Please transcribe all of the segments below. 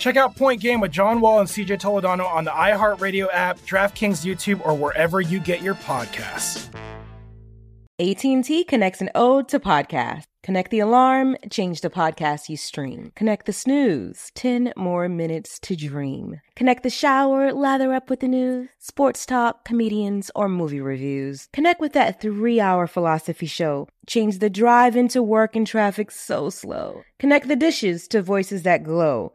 Check out Point Game with John Wall and CJ Toledano on the iHeartRadio app, DraftKings YouTube, or wherever you get your podcasts. AT&T connects an ode to podcast. Connect the alarm, change the podcast you stream. Connect the snooze, 10 more minutes to dream. Connect the shower, lather up with the news, sports talk, comedians, or movie reviews. Connect with that three-hour philosophy show. Change the drive into work and traffic so slow. Connect the dishes to voices that glow.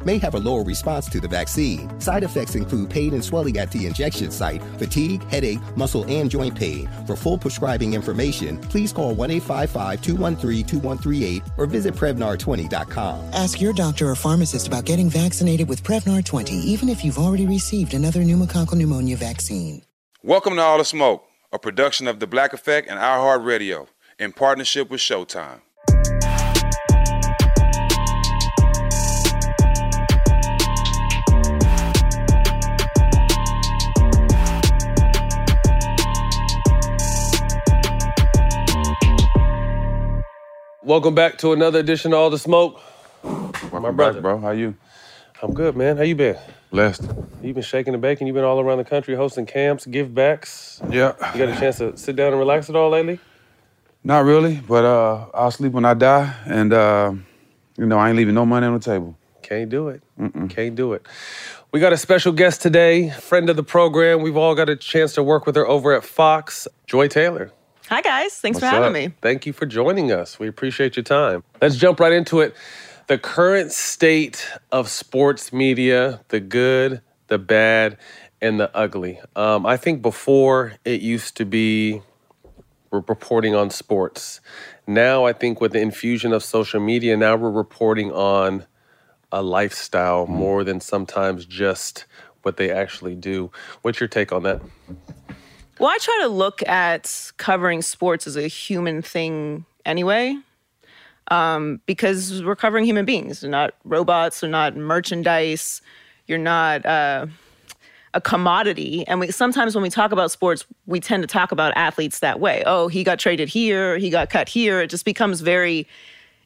may have a lower response to the vaccine. Side effects include pain and swelling at the injection site, fatigue, headache, muscle, and joint pain. For full prescribing information, please call 1 855 213 2138 or visit Prevnar20.com. Ask your doctor or pharmacist about getting vaccinated with Prevnar 20, even if you've already received another pneumococcal pneumonia vaccine. Welcome to All the Smoke, a production of The Black Effect and iHeartRadio in partnership with Showtime. Welcome back to another edition of All the Smoke. Welcome My brother. back, bro. How you? I'm good, man. How you been? Blessed. You've been shaking the bacon. You've been all around the country hosting camps, give backs. Yeah. You got a chance to sit down and relax at all lately? Not really, but uh, I'll sleep when I die, and uh, you know I ain't leaving no money on the table. Can't do it. Can't do it. We got a special guest today, friend of the program. We've all got a chance to work with her over at Fox, Joy Taylor. Hi, guys. Thanks What's for having up? me. Thank you for joining us. We appreciate your time. Let's jump right into it. The current state of sports media, the good, the bad, and the ugly. Um, I think before it used to be we're reporting on sports. Now I think with the infusion of social media, now we're reporting on a lifestyle more than sometimes just what they actually do. What's your take on that? Well, I try to look at covering sports as a human thing anyway, um, because we're covering human beings. They're not robots. They're not merchandise. You're not uh, a commodity. And we sometimes when we talk about sports, we tend to talk about athletes that way. Oh, he got traded here. He got cut here. It just becomes very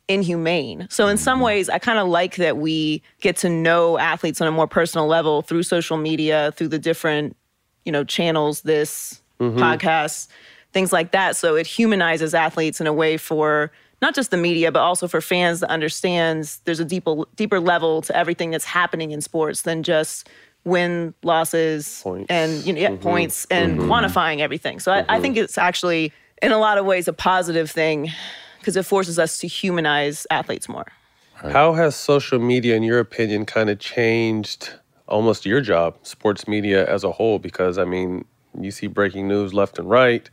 inhumane. So in some ways, I kind of like that we get to know athletes on a more personal level through social media, through the different, you know, channels, this Mm-hmm. podcasts, things like that. So it humanizes athletes in a way for not just the media, but also for fans that understands there's a deeper deeper level to everything that's happening in sports than just win losses Points. and you know, yeah, mm-hmm. points and mm-hmm. quantifying everything. So I, I think it's actually in a lot of ways a positive thing because it forces us to humanize athletes more. How has social media, in your opinion, kind of changed almost your job, sports media as a whole? Because, I mean, you see breaking news left and right.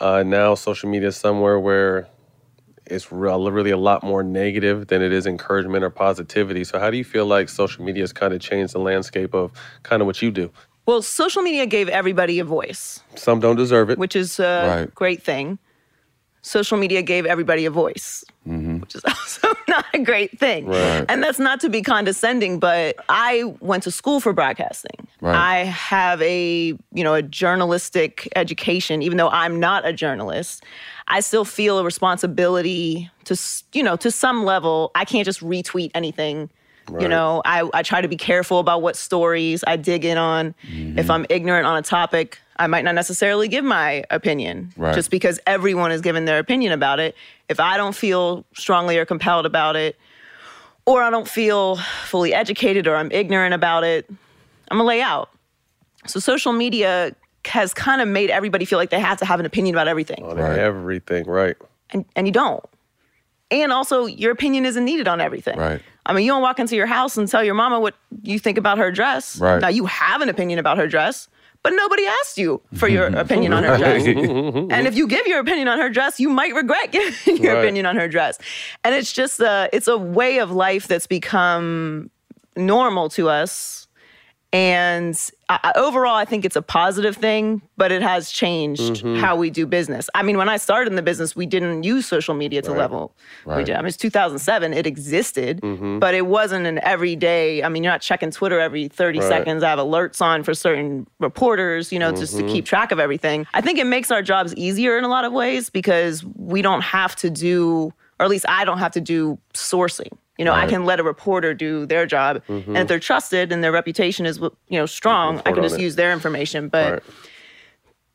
Uh, now, social media is somewhere where it's really a lot more negative than it is encouragement or positivity. So, how do you feel like social media has kind of changed the landscape of kind of what you do? Well, social media gave everybody a voice, Some don't deserve it. which is a Right. great thing. Social media gave everybody a voice, mm-hmm. which is also not a great thing. Right. And that's not to be condescending, but I went to school for broadcasting. Right. I have a, you know, a journalistic education even though I'm not a journalist. I still feel a responsibility to, you know, to some level. I can't just retweet anything. You know, I, I try to be careful about what stories I dig in on. If mm-hmm. I'm ignorant on a topic, I might not necessarily give my opinion Right. just because everyone is giving their opinion about it. If I don't feel strongly or compelled about it, or I don't feel fully educated or I'm ignorant about it, I'm gonna lay out. So social media has kind of made everybody feel like they have to have an opinion about everything. Oh, on everything, right? And and you don't. And also your opinion isn't needed on everything. Right. I mean, you don't walk into your house and tell your mama what you think about her dress. Right. Now you have an opinion about her dress, but nobody asked you for your opinion on her dress. and if you give your opinion on her dress, you might regret giving your Right. opinion on her dress. And it's just a it's a way of life that's become normal to us. And I, overall, I think it's a positive thing, but it has changed Mhm. how we do business. I mean, when I started in the business, we didn't use social media to Right. level. We did. I mean, it's 2007. It existed, Mhm. but it wasn't an everyday. I mean, you're not checking Twitter every 30 Right. seconds. I have alerts on for certain reporters, you know, just to Mhm. keep track of everything. I think it makes our jobs easier in a lot of ways because we don't have to do, or at least I don't have to do sourcing. You know, I can let a reporter do their job, Mhm. and if they're trusted and their reputation is, you know, strong, I can just it. use their information. But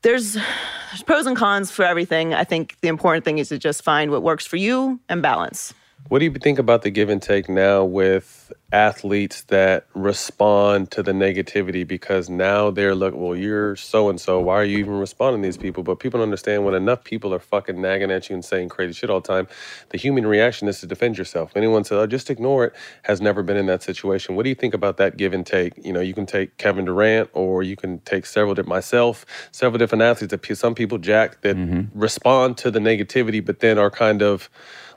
there's there's pros and cons for everything. I think the important thing is to just find what works for you and balance. What do you think about the give and take now with athletes that respond to the negativity because now they're like, well, you're so and so. Why are you even responding to these people? But people don't understand when enough people are fucking nagging at you and saying crazy shit all the time, the human reaction is to defend yourself. Anyone says, oh, just ignore it, has never been in that situation. What do you think about that give and take? You know, you can take Kevin Durant or you can take several myself, several different athletes that some people jack that mm-hmm. respond to the negativity, but then are kind of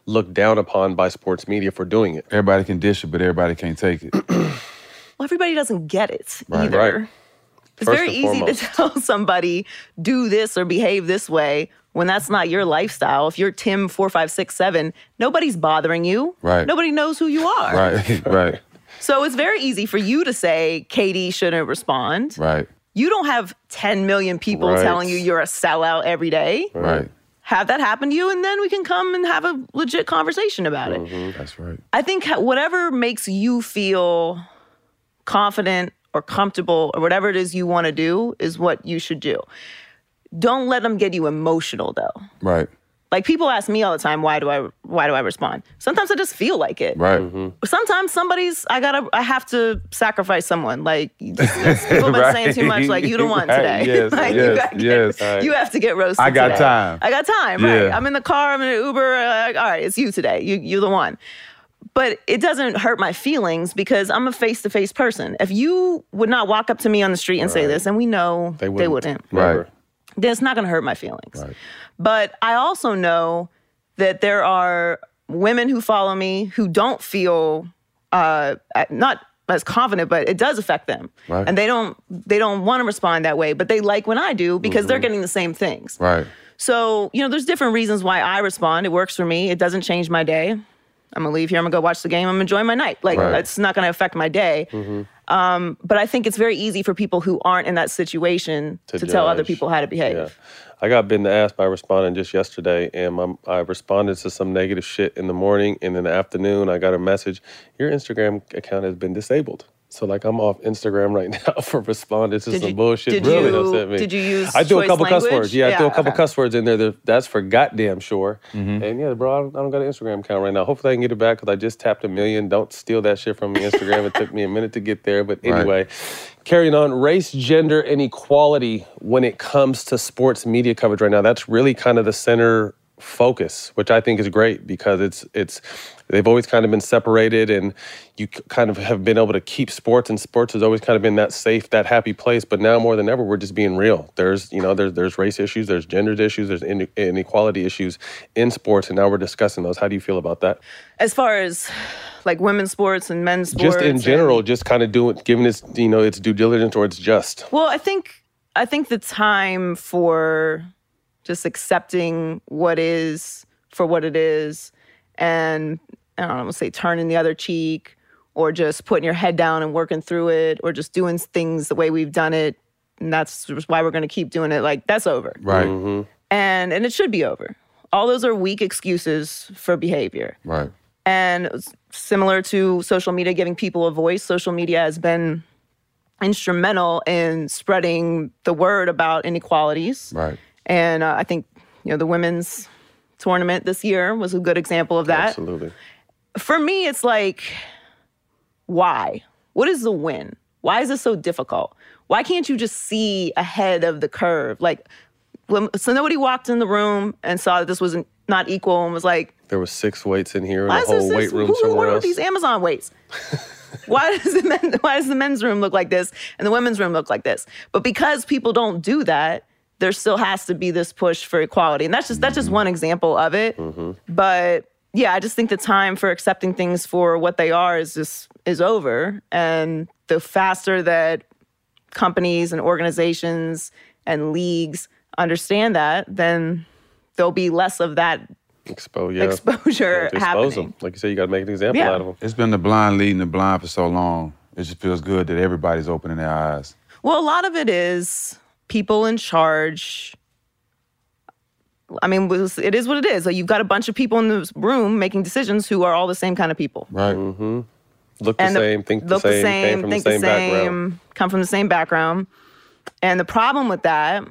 looked down upon by sports media for doing it. Everybody can dish it, but everybody can't take it. Well, everybody doesn't get it Right. either. Right. It's First very easy foremost. to tell somebody do this or behave this way when that's not your lifestyle. If you're Tim four five six seven, nobody's bothering you. Right. Nobody knows who you are. Right, right, So it's very easy for you to say KD shouldn't respond. right, You don't have 10 million people Right. telling you you're a sellout every day. right. Have that happen to you, and then we can come and have a legit conversation about it. Mm-hmm, that's right. I think whatever makes you feel confident or comfortable or whatever it is you want to do is what you should do. Don't let them get you emotional though. Right, Like people ask me all the time, why do I why do I respond? Sometimes I just feel like it. right. Sometimes somebody's I gotta I have to sacrifice someone. Like you just- just- people have been Right. saying too much. Like you the one Right. today. Yes, Like, you, yes, gotta get- yes. Right. you have to get roasted. I got today. time. I got time. Right. Yeah. I'm in the car. I'm in an Uber. uh, all right, it's you today. You you're the one. But it doesn't hurt my feelings because I'm a face to face person. If you would not walk up to me on the street and say this, and we know They they wouldn't. wouldn't Right. then it's not going to hurt my feelings. But I also know that there are women who follow me who don't feel uh, not as confident, but it does affect them, Right. and they don't they don't want to respond that way, but they like when I do because they're getting the same things. Right. So you know, there's different reasons why I respond. It works for me. It doesn't change my day. I'm gonna leave here. I'm gonna go watch the game. I'm enjoying my night. Like Right. it's not gonna affect my day. Um, but I think it's very easy for people who aren't in that situation to, To tell other people how to behave. Yeah. I got bitten the ass by responding just yesterday, and my, I responded to some negative shit in the morning, and in the afternoon, I got a message: your Instagram account has been disabled. So like I'm off Instagram right now for responding to Did some you- bullshit. did really you- upset me. did you use I do a choice couple cuss words. Yeah, I throw a couple okay. cuss words in there. that- That's for goddamn sure. Mm-hmm. And yeah, bro, I don't, I don't got an Instagram account right now. Hopefully, I can get it back because I just tapped a million. Don't steal that shit from me, Instagram. it took me a minute to get there, but Right. anyway. Carrying on, race, gender, and equality when it comes to sports media coverage right now. That's really kind of the center focus, which I think is great because it's it's they've always kind of been separated, and you kind of have been able to keep sports, and sports has always kind of been that safe, that happy place. But now more than ever, we're just being real. There's you know there's there's race issues, there's gender issues, there's inequality issues in sports, and now we're discussing those. How do you feel about that? As far as like women's sports and men's sports, just in and- general, just kind of doing giving its you know its due diligence or it's just. Well, I think I think the time for just accepting what is for what it is, and I don't know, I'm gonna say turning the other cheek or just putting your head down and working through it or just doing things the way we've done it and that's why we're going to keep doing it like that's over Right. and and it should be over all those are weak excuses for behavior Right. and similar to social media giving people a voice social media has been instrumental in spreading the word about inequalities Right. and uh, i think you know the women's tournament this year was a good example of that Absolutely. For me, it's like, why? What is the win? Why is this so difficult? Why can't you just see ahead of the curve? Like, when, so nobody walked in the room and saw that this was not equal and was like, There was six weights in here and a whole weight room who, somewhere ordered else. these Amazon weights? why does the men, why does the men's room look like this and the women's room look like this? But because people don't do that, there still has to be this push for equality, and that's just that's just one example of it. Mm-hmm. But yeah, I just think the time for accepting things for what they are is just is over, and the faster that companies and organizations and leagues understand that, then there'll be less of that Expo- yeah. exposure To expose happening. them. Like you said, you got to make an example Yeah. out of them. It's been the blind leading the blind for so long. It just feels good that everybody's opening their eyes. Well, a lot of it is people in charge. I mean, it is what it is. Like you've got a bunch of people in this room making decisions who are all the same kind of people. Right. Mm-hmm. Look the And same, think the look same, came from think the same, background. come from the same background. And the problem with that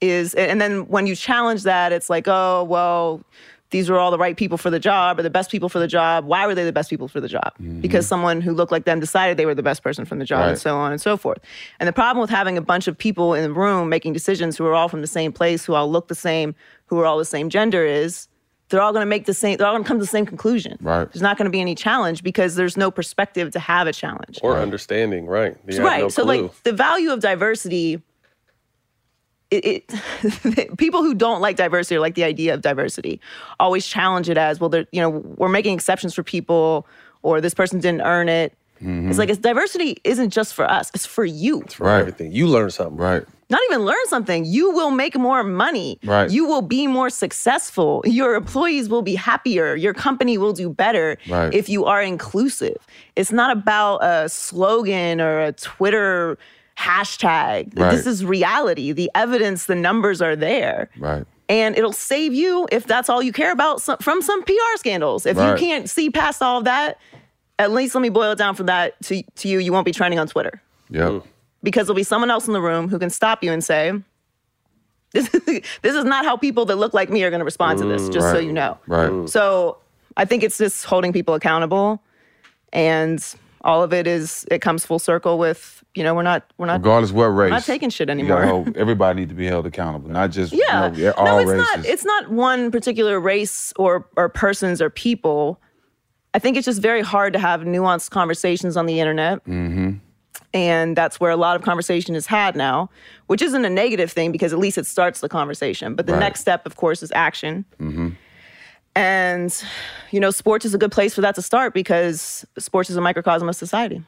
is, and then when you challenge that, it's like, oh, well, these were all the right people for the job or the best people for the job. Why were they the best people for the job? Because someone who looked like them decided they were the best person for the job and so on and so forth. And the problem with having a bunch of people in the room making decisions who are all from the same place, who all look the same, who are all the same gender is they're all going to make the same, they're all going to come to the same conclusion. Right. There's not going to be any challenge because there's no perspective to have a challenge. Or understanding, right. You have right. no so, clue. like, the value of diversity, it, it people who don't like diversity or like the idea of diversity always challenge it as, well, they're, you know, we're making exceptions for people or this person didn't earn it. Mm-hmm. It's like, it's diversity isn't just for us, it's for you. for everything. You learn something. Right. Not even learn something. You will make more money. Right. You will be more successful. Your employees will be happier. Your company will do better Right. if you are inclusive. It's not about a slogan or a Twitter hashtag. Right. This is reality. The evidence, the numbers are there. Right. And it'll save you if that's all you care about from some PR scandals. If Right. you can't see past all of that, at least let me boil it down from that to, to you. You won't be trending on Twitter Yep. Hmm. Because there'll be someone else in the room who can stop you and say, this is, this is not how people that look like me are going to respond to this, just so you know. Right. So I think it's just holding people accountable. And all of it is, it comes full circle with, you know, we're not, we're not, Regardless what race. we're not taking shit you anymore. hold- everybody need to be held accountable, not just Yeah. you know, all no, it's races. not. It's not one particular race or or persons or people. I think it's just very hard to have nuanced conversations on the internet. mm-hmm. And that's where a lot of conversation is had now, which isn't a negative thing because at least it starts the conversation. But the Right. next step, of course, is action. Mm-hmm. And, you know, sports is a good place for that to start because sports is a microcosm of society.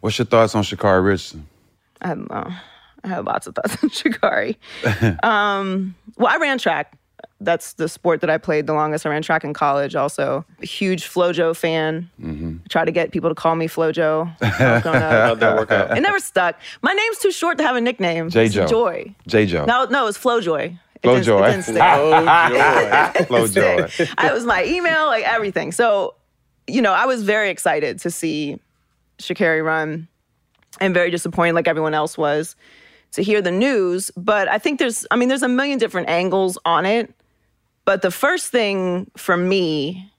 What's your thoughts on Sha'Carri Richardson? I don't know. I have lots of thoughts on Sha'Carri. um, well, I ran track. That's the sport that I played the longest. I ran track in college also. A huge Flojo fan. Mm-hmm. Try to get people to call me Flojo. when I was growing up. How'd that work out? It never stuck. My name's too short to have a nickname. J. It's Joe. Joy. J. Joe. No, no, it's Flojoy. It Flo didn't- It didn't stick. Oh, joy. Flo Joy. I was my email, like everything. So, you know, I was very excited to see Sha'Carri run and very disappointed, like everyone else was, to hear the news. But I think there's, I mean, there's a million different angles on it. But the first thing for me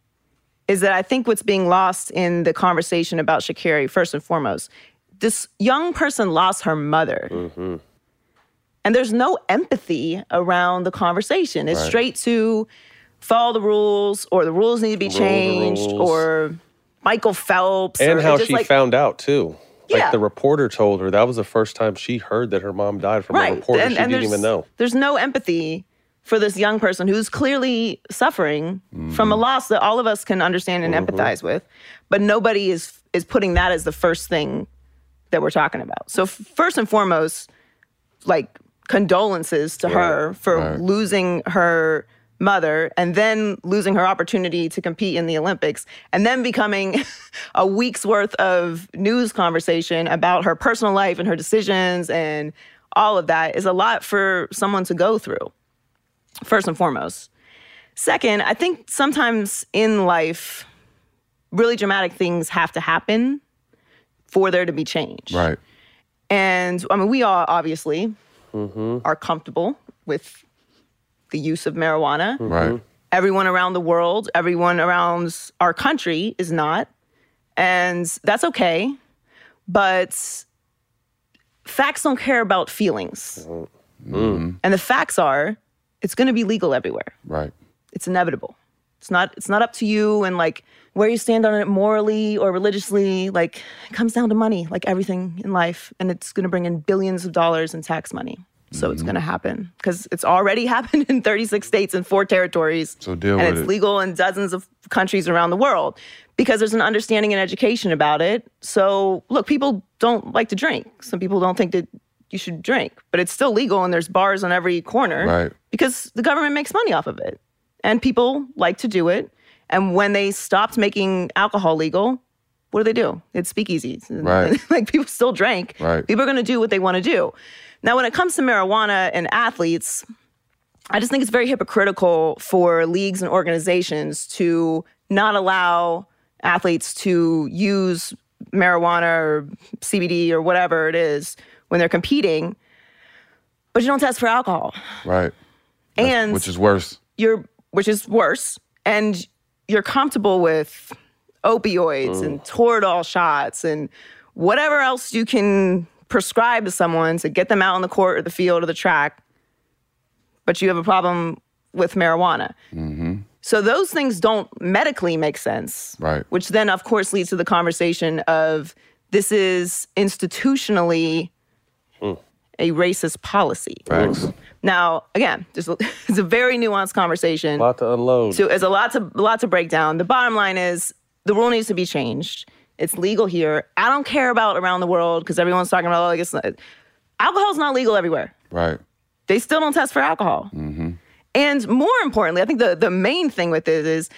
is that I think what's being lost in the conversation about Sha'Carri, first and foremost, this young person lost her mother. Mm-hmm. And there's no empathy around the conversation. It's Right. straight to follow the rules or the rules need to be the changed or Michael Phelps. And or how she like, found out too. Yeah. Like the reporter told her that was the first time she heard that her mom died from a reporter she didn't even know. There's no empathy for this young person who's clearly suffering from a mm. loss that all of us can understand and mm-hmm. empathize with, but nobody is is putting that as the first thing that we're talking about. So f- first and foremost, like condolences to her for right. losing her mother and then losing her opportunity to compete in the Olympics and then becoming a week's worth of news conversation about her personal life and her decisions and all of that is a lot for someone to go through, first and foremost. Second, I think sometimes in life, really dramatic things have to happen for there to be change. Right. And I mean, we all obviously Mm-hmm. are comfortable with the use of marijuana. Right. Everyone around the world, everyone around our country is not. And that's okay. But facts don't care about feelings. Mm. And the facts are it's going to be legal everywhere. Right. It's inevitable. It's not it's not up to you and like where you stand on it morally or religiously. Like it comes down to money, like everything in life, and it's going to bring in billions of dollars in tax money. So it's mm-hmm. going to happen because it's already happened in 36 states and four territories. So deal and with it's it. legal in dozens of countries around the world because there's an understanding and education about it. So look, people don't like to drink. Some people don't think that you should drink, but it's still legal and there's bars on every corner Right. because the government makes money off of it. And people like to do it. And when they stopped making alcohol legal, what do they do? It's speakeasies. Right. like people still drank. Right. People are going to do what they want to do. Now, when it comes to marijuana and athletes, I just think it's very hypocritical for leagues and organizations to not allow athletes to use marijuana or CBD or whatever it is when they're competing, but you don't test for alcohol. Right. And Which is worse. you're which is worse and you're comfortable with opioids and toradol shots and whatever else you can prescribe to someone to get them out on the court or the field or the track but you have a problem with marijuana Mm-hmm. so those things don't medically make sense Right. which then of course leads to the conversation of this is institutionally a racist policy Facts. now, again, there's a, it's a very nuanced conversation. A lot to unload. So there's a lot to a lot to break down. The bottom line is the rule needs to be changed. It's legal here. I don't care about around the world because everyone's talking about oh, like it's not, alcohol's not legal everywhere. Right. They still don't test for alcohol. Mm-hmm. And more importantly, I think the the main thing with it is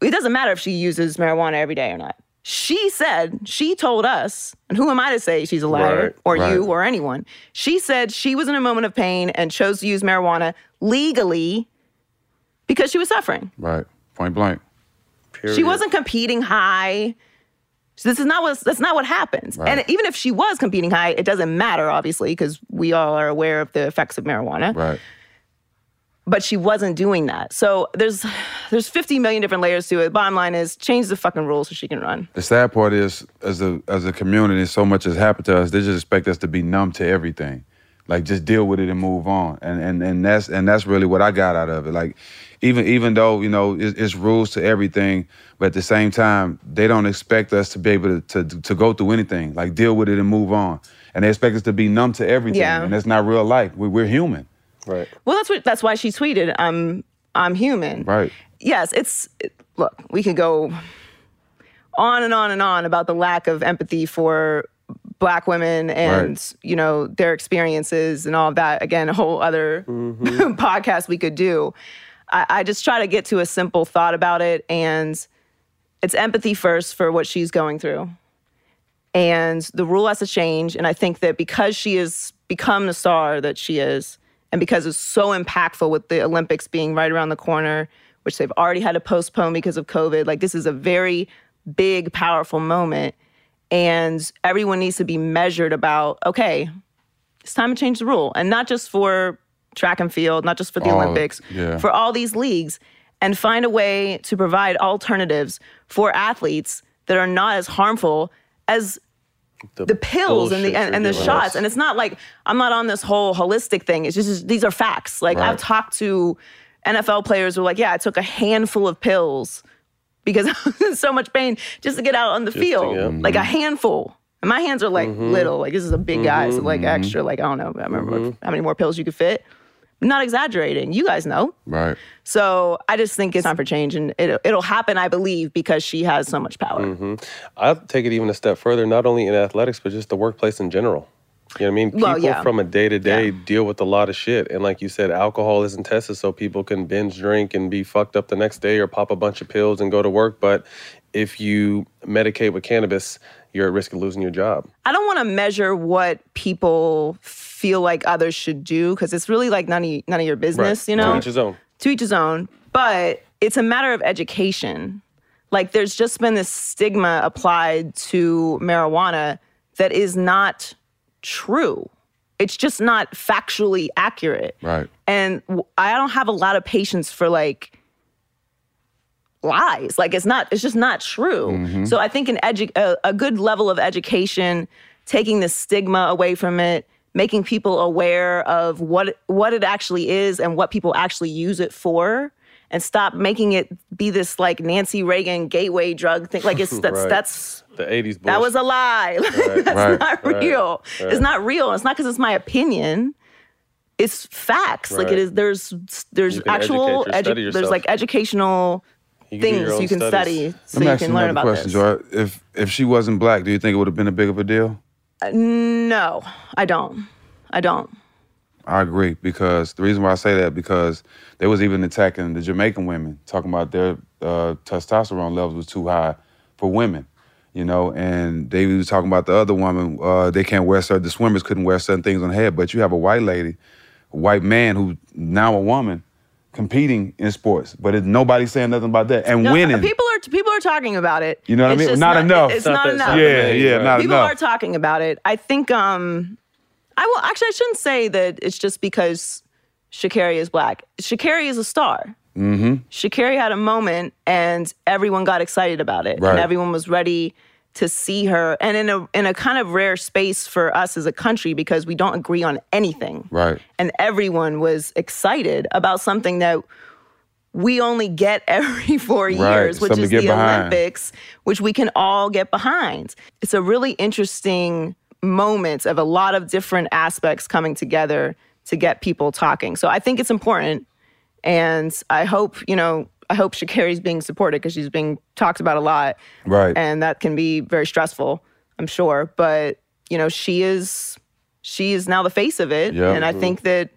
it doesn't matter if she uses marijuana every day or not. She said, she told us, and who am I to say she's a liar Right, or right. you or anyone? She said she was in a moment of pain and chose to use marijuana legally because she was suffering. Right. Point blank. Period. She wasn't competing high. So this is not what that's not what happens. Right. And even if she was competing high, it doesn't matter, obviously, because we all are aware of the effects of marijuana Right. But she wasn't doing that. So there's there's 50 million different layers to it. Bottom line is change the fucking rules so she can run. The sad part is, as a as a community, so much has happened to us. They just expect us to be numb to everything, like just deal with it and move on. And and and that's and that's really what I got out of it. Like, even even though you know it's, it's rules to everything, but at the same time, they don't expect us to be able to to to go through anything. Like, deal with it and move on. And they expect us to be numb to everything. Yeah. And that's not real life. We, we're human. Right. Well, that's what that's why she tweeted, "I'm I'm human." Right. Yes, it's it, look. We could go on and on and on about the lack of empathy for black women and Right. you know their experiences and all of that. Again, a whole other mm-hmm. podcast we could do. I, I just try to get to a simple thought about it, and it's empathy first for what she's going through. And the rule has to change. And I think that because she has become the star that she is, and because it's so impactful with the Olympics being right around the corner, which they've already had to postpone because of COVID, like this is a very big, powerful moment. And everyone needs to be measured about, okay, it's time to change the rule. And not just for track and field, not just for the All- Olympics, yeah. for all these leagues, and find a way to provide alternatives for athletes that are not as harmful as the pills and the and, and the shots. us. And it's not like I'm not on this whole holistic thing. It's just these are facts. Like Right. I've talked to NFL players who are like, yeah, I took a handful of pills because I was in so much pain just to get out on the to field. get- Like a handful. And my hands are like Mm-hmm. little. Like this is a big guy, so like extra. Like I don't know. I remember Mm-hmm. how many more pills you could fit. I'm not exaggerating. You guys know. Right. So I just think it's time for change, and it, it'll happen, I believe, because she has so much power. Mm-hmm. I'll take it even a step further, not only in athletics, but just the workplace in general. You know what I mean? People Well, yeah. from a day to day deal with a lot of shit. And like you said, alcohol isn't tested so people can binge drink and be fucked up the next day or pop a bunch of pills and go to work. But if you medicate with cannabis, you're at risk of losing your job. I don't want to measure what people feel like others should do because it's really like none of, none of your business, Right. you know? To each his own. To each his own. But it's a matter of education. Like there's just been this stigma applied to marijuana that is not true. It's just not factually accurate. Right. And I don't have a lot of patience for like lies. Like it's not, it's just not true. Mhm. So I think an edu- a, a good level of education, taking the stigma away from it, making people aware of what what it actually is and what people actually use it for, and stop making it be this like Nancy Reagan gateway drug thing. Like it's that's Right. that's the 80s that was a lie. Right. That's Right. not real. Right. It's not real. It's not because it's my opinion. It's facts. Like it is. There's there's actual educate or study edu- there's like educational You can things you can studies. study so Let me you ask can learn about question, this. Joy. If if she wasn't black, do you think it would have been a big of a deal? Uh, no, I don't. I don't. I agree because the reason why I say that because they was even attacking the Jamaican women, talking about their uh, testosterone levels was too high for women, you know, and they was talking about the other woman. Uh, they can't wear certain the swimmers couldn't wear certain things on their head, but you have a white lady, a white man who now a woman competing in sports, but it, nobody's saying nothing about that and No, winning. People are people are talking about it. You know what I mean? just Not enough. It's It's not not that- enough. Yeah, yeah, not people enough. People are talking about it. I think. Um, I will actually. I shouldn't say that it's just because Sha'Carri is black. Sha'Carri is a star. mm-hmm. Sha'Carri had a moment and everyone got excited about it. Right. And everyone was ready to see her. And in a in a kind of rare space for us as a country because we don't agree on anything. Right. And everyone was excited about something that we only get every four Right, years, which something is the behind. Olympics, which we can all get behind. It's a really interesting moment of a lot of different aspects coming together to get people talking. So I think it's important. And I hope, you know, I hope Sha'Carri's being supported because she's being talked about a lot. Right. And that can be very stressful, I'm sure. But, you know, she is she is now the face of it. Yeah. And I think that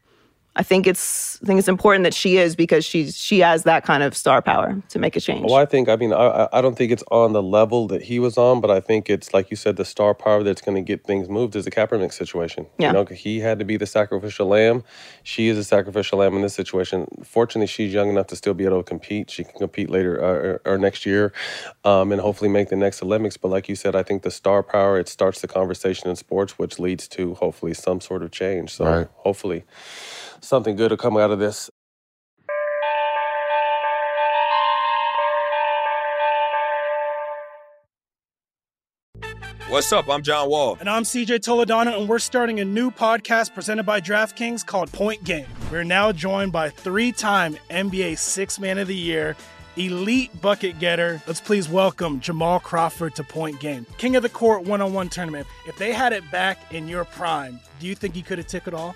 I think it's I think it's important that she is because she's she has that kind of star power to make a change. Well, I think, I mean, I, I- I don't think it's on the level that he was on, but I think it's, like you said, the star power that's going to get things moved is the Kaepernick situation. Yeah. You know, he had to be the sacrificial lamb. She is a sacrificial lamb in this situation. Fortunately, she's young enough to still be able to compete. She can compete later uh, or, or next year um, and hopefully make the next Olympics. But like you said, I think the star power, it starts the conversation in sports, which leads to hopefully some sort of change. So Right. hopefully something good will come out of this. What's up? I'm John Wall. And I'm CJ Toledano, and we're starting a new podcast presented by DraftKings called Point Game. We're now joined by three time NBA Six Man of the Year, elite bucket getter. Let's please welcome Jamal Crawford to Point Game, King of the Court one on one tournament. If they had it back in your prime, do you think you could have took it all?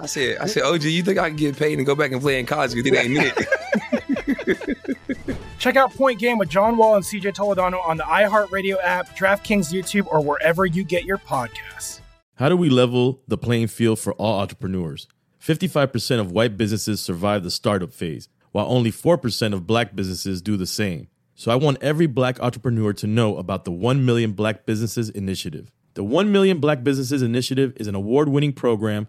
I said, I said, OG, you think I can get paid and go back and play in college because it ain't it? Check out Point Game with John Wall and CJ Toledano on the iHeartRadio app, DraftKings YouTube, or wherever you get your podcasts. How do we level the playing field for all entrepreneurs? 55% of white businesses survive the startup phase, while only 4% of black businesses do the same. So I want every black entrepreneur to know about the 1 Million Black Businesses Initiative. The 1 Million Black Businesses Initiative is an award winning program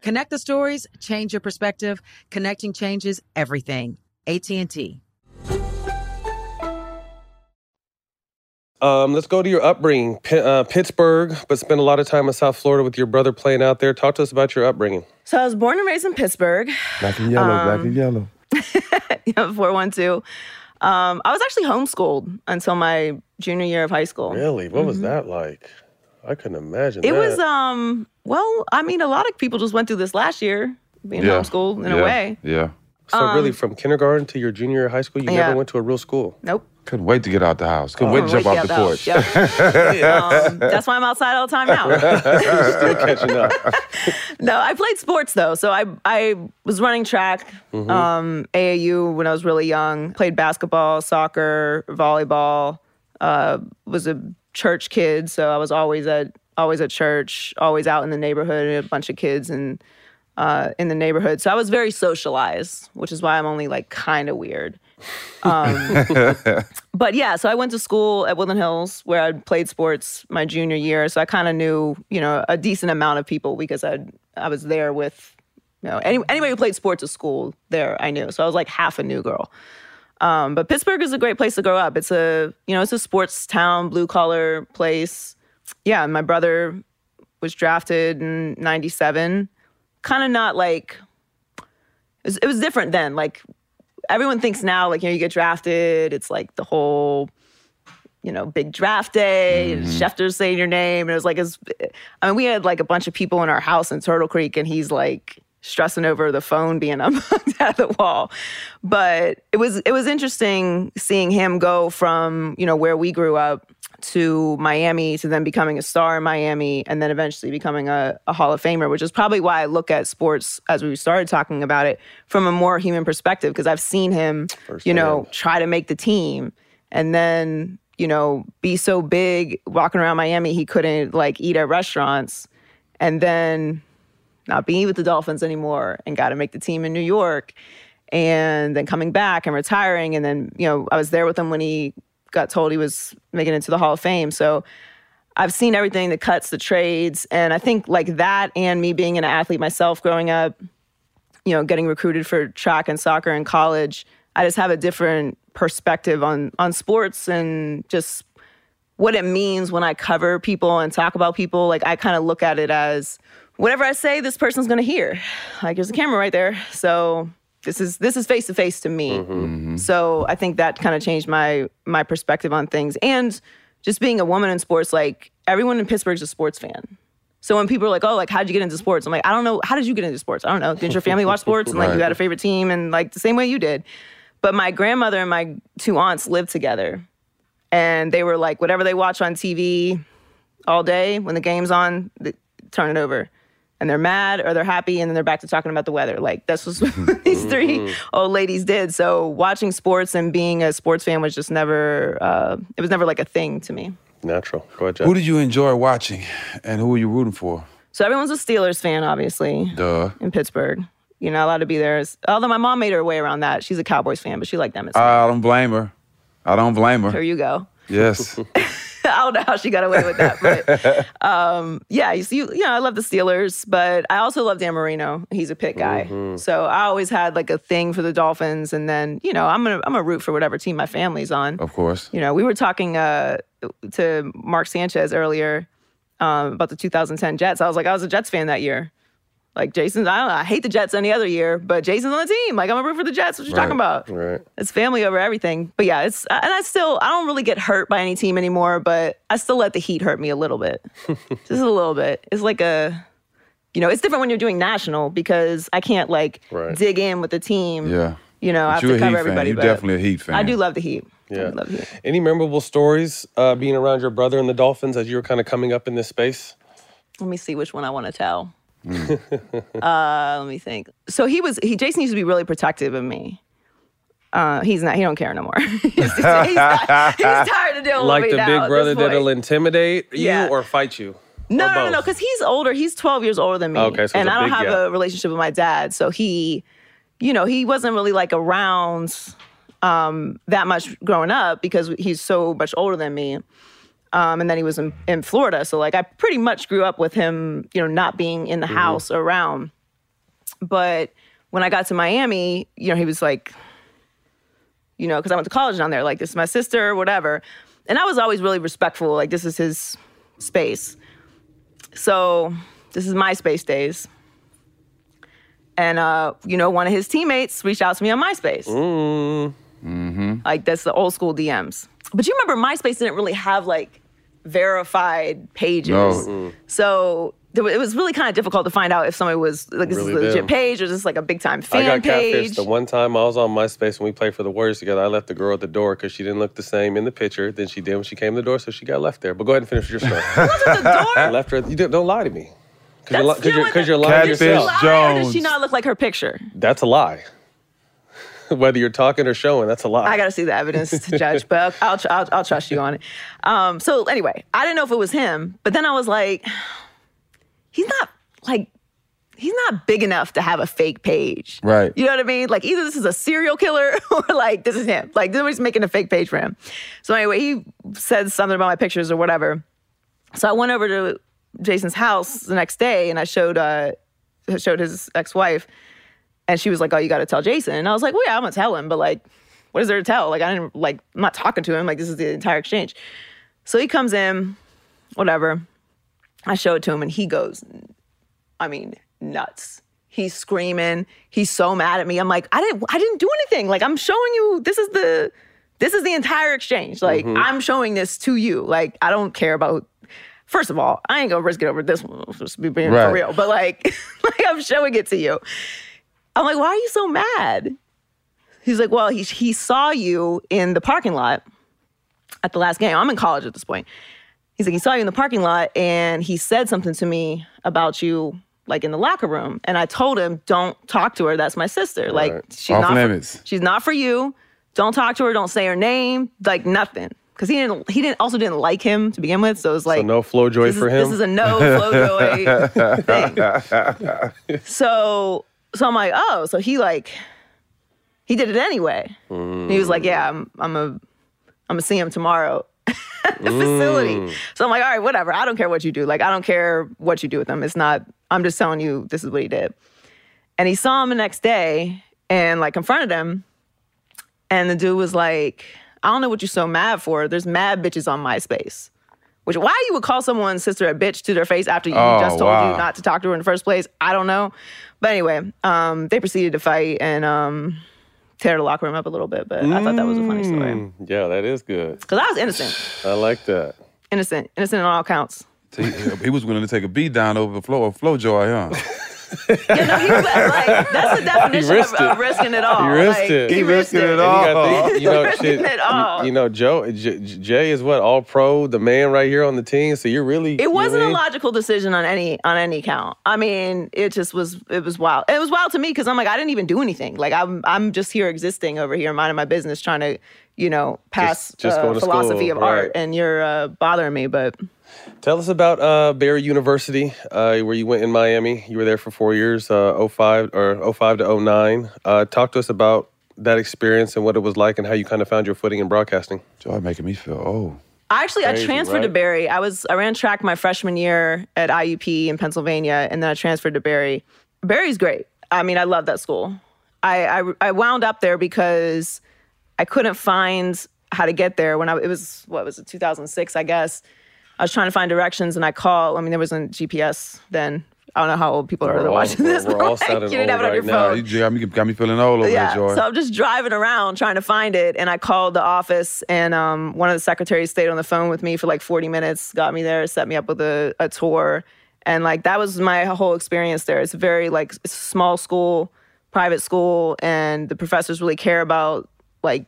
Connect the stories, change your perspective. Connecting changes everything. AT&T. Um, let's go to your upbringing, P- uh, Pittsburgh, but spent a lot of time in South Florida with your brother playing out there. Talk to us about your upbringing. So I was born and raised in Pittsburgh. Black and yellow, black Um, and yellow. yeah, 412. Um, I was actually homeschooled until my junior year of high school. Really? What was Mhm. that like? I couldn't imagine It that. was um well, I mean a lot of people just went through this last year, being Yeah. homeschooled in Yeah. a way. Yeah. So um, really, from kindergarten to your junior year of high school, you Yeah. never went to a real school. Nope. Couldn't wait to get out the house. Couldn't Oh, wait to jump wait off to the get out porch. um, that's why I'm outside all the time now. Still catching up. no, I played sports though. So I I was running track, Mhm. um, AAU when I was really young. Played basketball, soccer, volleyball. Uh, was a church kid, so I was always at always at church, always out in the neighborhood, a bunch of kids and uh, in the neighborhood. So I was very socialized, which is why I'm only like kind of weird. Um, but yeah, so I went to school at Woodland Hills where I played sports my junior year. So I kind of knew, you know, a decent amount of people because I I was there with, you know, any, anybody who played sports at school there I knew. So I was like half a new girl. Um, but Pittsburgh is a great place to grow up. It's a, you know, it's a sports town, blue collar place. Yeah, my brother was drafted in 97. Kind of not like, it was, it was different then. Like everyone thinks now, like, you know, you get drafted, it's like the whole, you know, big draft day, and mm-hmm. Schefter's saying your name. And it was like, it's, I mean, we had like a bunch of people in our house in Turtle Creek, and he's like stressing over the phone being unplugged out of the wall. But it was it was interesting seeing him go from, you know, where we grew up to Miami to then becoming a star in Miami and then eventually becoming a, a Hall of Famer, which is probably why I look at sports as we started talking about it from a more human perspective because I've seen him, you know, try to make the team and then, you know, be so big walking around Miami he couldn't like eat at restaurants and then not being with the Dolphins anymore and got to make the team in New York and then coming back and retiring and then, you know, I was there with him when he got told he was making it into the Hall of Fame. So I've seen everything the cuts, the trades, and I think like that and me being an athlete myself growing up, you know, getting recruited for track and soccer in college, I just have a different perspective on on sports and just what it means when I cover people and talk about people. Like I kind of look at it as whatever I say, this person's gonna hear. Like there's a camera right there, so this is this is face to face to me. Mm-hmm. Mm-hmm. So I think that kind of changed my my perspective on things and just being a woman in sports. Like everyone in Pittsburgh's a sports fan. So when people are like, "Oh, like how'd you get into sports?" I'm like, "I don't know. How did you get into sports? I don't know. Did your family watch sports and like you Right. had a favorite team and like the same way you did?" But my grandmother and my two aunts lived together, and they were like, whatever they watch on TV all day when the game's on, they turn it over. And they're mad or they're happy, and then they're back to talking about the weather. Like that's just what these three old ladies did. So watching sports and being a sports fan was just never. Uh, it was never like a thing to me. Natural. Go ahead, Jeff. Who did you enjoy watching, and who were you rooting for? So everyone's a Steelers fan, obviously, Duh. in Pittsburgh. You're not allowed to be there. Although my mom made her way around that. She's a Cowboys fan, but she liked them. As well. I don't blame her. I don't blame her. Here you go. Yes. I don't know how she got away with that, but um, yeah, you see, you know, I love the Steelers, but I also love Dan Marino. He's a pit guy, Mm-hmm. so I always had like a thing for the Dolphins, and then you know, I'm gonna I'm gonna root for whatever team my family's on. Of course. You know, we were talking uh, to Mark Sanchez earlier um, about the 2010 Jets. I was like, I was a Jets fan that year. Like Jason's, I don't know, I hate the Jets any other year, but Jason's on the team. Like I'm a root for the Jets. What you talking about? Right. It's family over everything. But yeah, it's and I still I don't really get hurt by any team anymore, but I still let the heat hurt me a little bit. Just a little bit. It's like a you know, it's different when you're doing national because I can't like Right. dig in with the team. Yeah. You know, I have to cover everybody. fan. You but definitely a Heat fan. I do love the heat. Yeah. love the heat. Any memorable stories uh, being around your brother and the Dolphins as you were kind of coming up in this space? Let me see which one I want to tell. uh, let me think. So he was he Jason used to be really protective of me. Uh, he's not. He don't care no more. he's, he's, he's tired of dealing like with me Like the big brother that'll intimidate you Yeah. or fight you? No, no, no, no, because he's older. He's 12 years older than me. Okay, so and I don't have gap. a relationship with my dad. So he, you know, he wasn't really like around um, that much growing up because he's so much older than me. Um, and then he was in, in Florida. So like I pretty much grew up with him, you know, not being in the Mm-hmm. house or around. But when I got to Miami, you know, he was like, you know, because I went to college down there, like, this is my sister, whatever. And I was always really respectful, like, this is his space. So this is MySpace days. And, uh, you know, one of his teammates reached out to me on MySpace. Mm-hmm. Like, that's the old school DMs. But you remember MySpace didn't really have, like, verified pages. No. Mm. So there it was really kind of difficult to find out if somebody was, like, this Really is a legit dim. page or just, like, a big time fan I got page. catfished the one time I was on MySpace when we played for the Warriors together. I left the girl at the door because she didn't look the same in the picture than she did when she came to the door, so she got left there. But go ahead and finish your story. I left her. You don't, don't lie to me. Because you're, li- 'cause you're, 'cause you're lying to Did she yourself. lie or did she not look like her picture? That's a lie. Whether you're talking or showing, that's a lie. I got to see the evidence to judge, but I'll, I'll, I'll, I'll trust you on it. Um, so anyway, I didn't know if it was him, but then I was like, he's not like, he's not big enough to have a fake page. Right. You know what I mean? Like either this is a serial killer or like this is him. Like somebody's making a fake page for him. So anyway, he said something about my pictures or whatever. So I went over to Jason's house the next day and I showed uh showed his ex-wife and she was like, "Oh, you got to tell Jason." And I was like, "Well, yeah, I'm gonna tell him, but like, what is there to tell? Like, I didn't like, I'm not talking to him. Like, this is the entire exchange." So he comes in, whatever. I show it to him, and he goes, I mean, nuts. He's screaming. He's so mad at me. I'm like, I didn't, I didn't do anything. Like, I'm showing you. This is the, this is the entire exchange. Like, Mm-hmm. Mhm. I'm showing this to you. Like, I don't care about. First of all, I ain't gonna risk it over this one. Just be being Right. for real. But like, like, I'm showing it to you. I'm like, why are you so mad? He's like, well, he he saw you in the parking lot at the last game. I'm in college at this point. He's like, he saw you in the parking lot and he said something to me about you, like in the locker room. And I told him, don't talk to her. That's my sister. Like, Right. she's Off not. limits. For, she's not for you. Don't talk to her. Don't say her name. Like nothing. Because he didn't. He didn't. Also didn't like him to begin with. So it was like so no flow joy for is, him. This is a no flow joy thing. So so I'm like, oh, so he like he did it anyway. He was like, yeah, I'm I'm a I'm gonna see him tomorrow at the facility. Mm. So I'm like, all right, whatever. I don't care what you do. Like, I don't care what you do with him. It's not. I'm just telling you this is what he did. And he saw him the next day and like confronted him. And the dude was like, I don't know what you're so mad for. There's mad bitches on MySpace. Which why you would call someone's sister a bitch to their face after you Oh, just told wow. you not to talk to her in the first place. I don't know. But anyway, um, they proceeded to fight and um, tear the locker room up a little bit. But I thought that was a funny story. Mm, Yeah, that is good. Because I was innocent. I like that. Innocent. Innocent on all counts. He, he was willing to take a beat down over the floor, flow joy, huh? Yeah, no, he was like, that's the definition of, risked of it. risking it all. He risked Like, it. He, risked it. And you got you know, shit. It all. You, you know, Joe, J- J- Jay is what all pro, the man right here on the team. So you're really. It wasn't a logical decision on any on any count. I mean, it just was. It was wild. It was wild to me because I'm like, I didn't even do anything. Like I'm I'm just here existing over here, minding my business, trying to, you know, pass just uh, philosophy school, of art, and you're uh, bothering me. But Tell us about uh, Barry University, uh, where you went in Miami. You were there for four years, uh, 05 or 05 to 09. Uh, talk to us about that experience and what it was like and how you kind of found your footing in broadcasting. Joy making me feel old. Actually, I Crazy, transferred to? Barry. I was I ran track my freshman year at IUP in Pennsylvania, and then I transferred to Barry. Barry's great. I mean, I love that school. I I, I wound up there because I couldn't find how to get there when I it was what was it 2006 I guess. I was trying to find directions and I called. I mean, there wasn't GPS then. I don't know how old people are that are watching we're, this. we're all like, sounding you didn't have it on your right now. phone. You got me, got me feeling old over yeah. here, Joy. So I'm just driving around trying to find it, and I called the office, and um, one of the secretaries stayed on the phone with me for like 40 minutes, got me there, set me up with a, a tour, and like that was my whole experience there. It's very like small school, private school, and the professors really care about like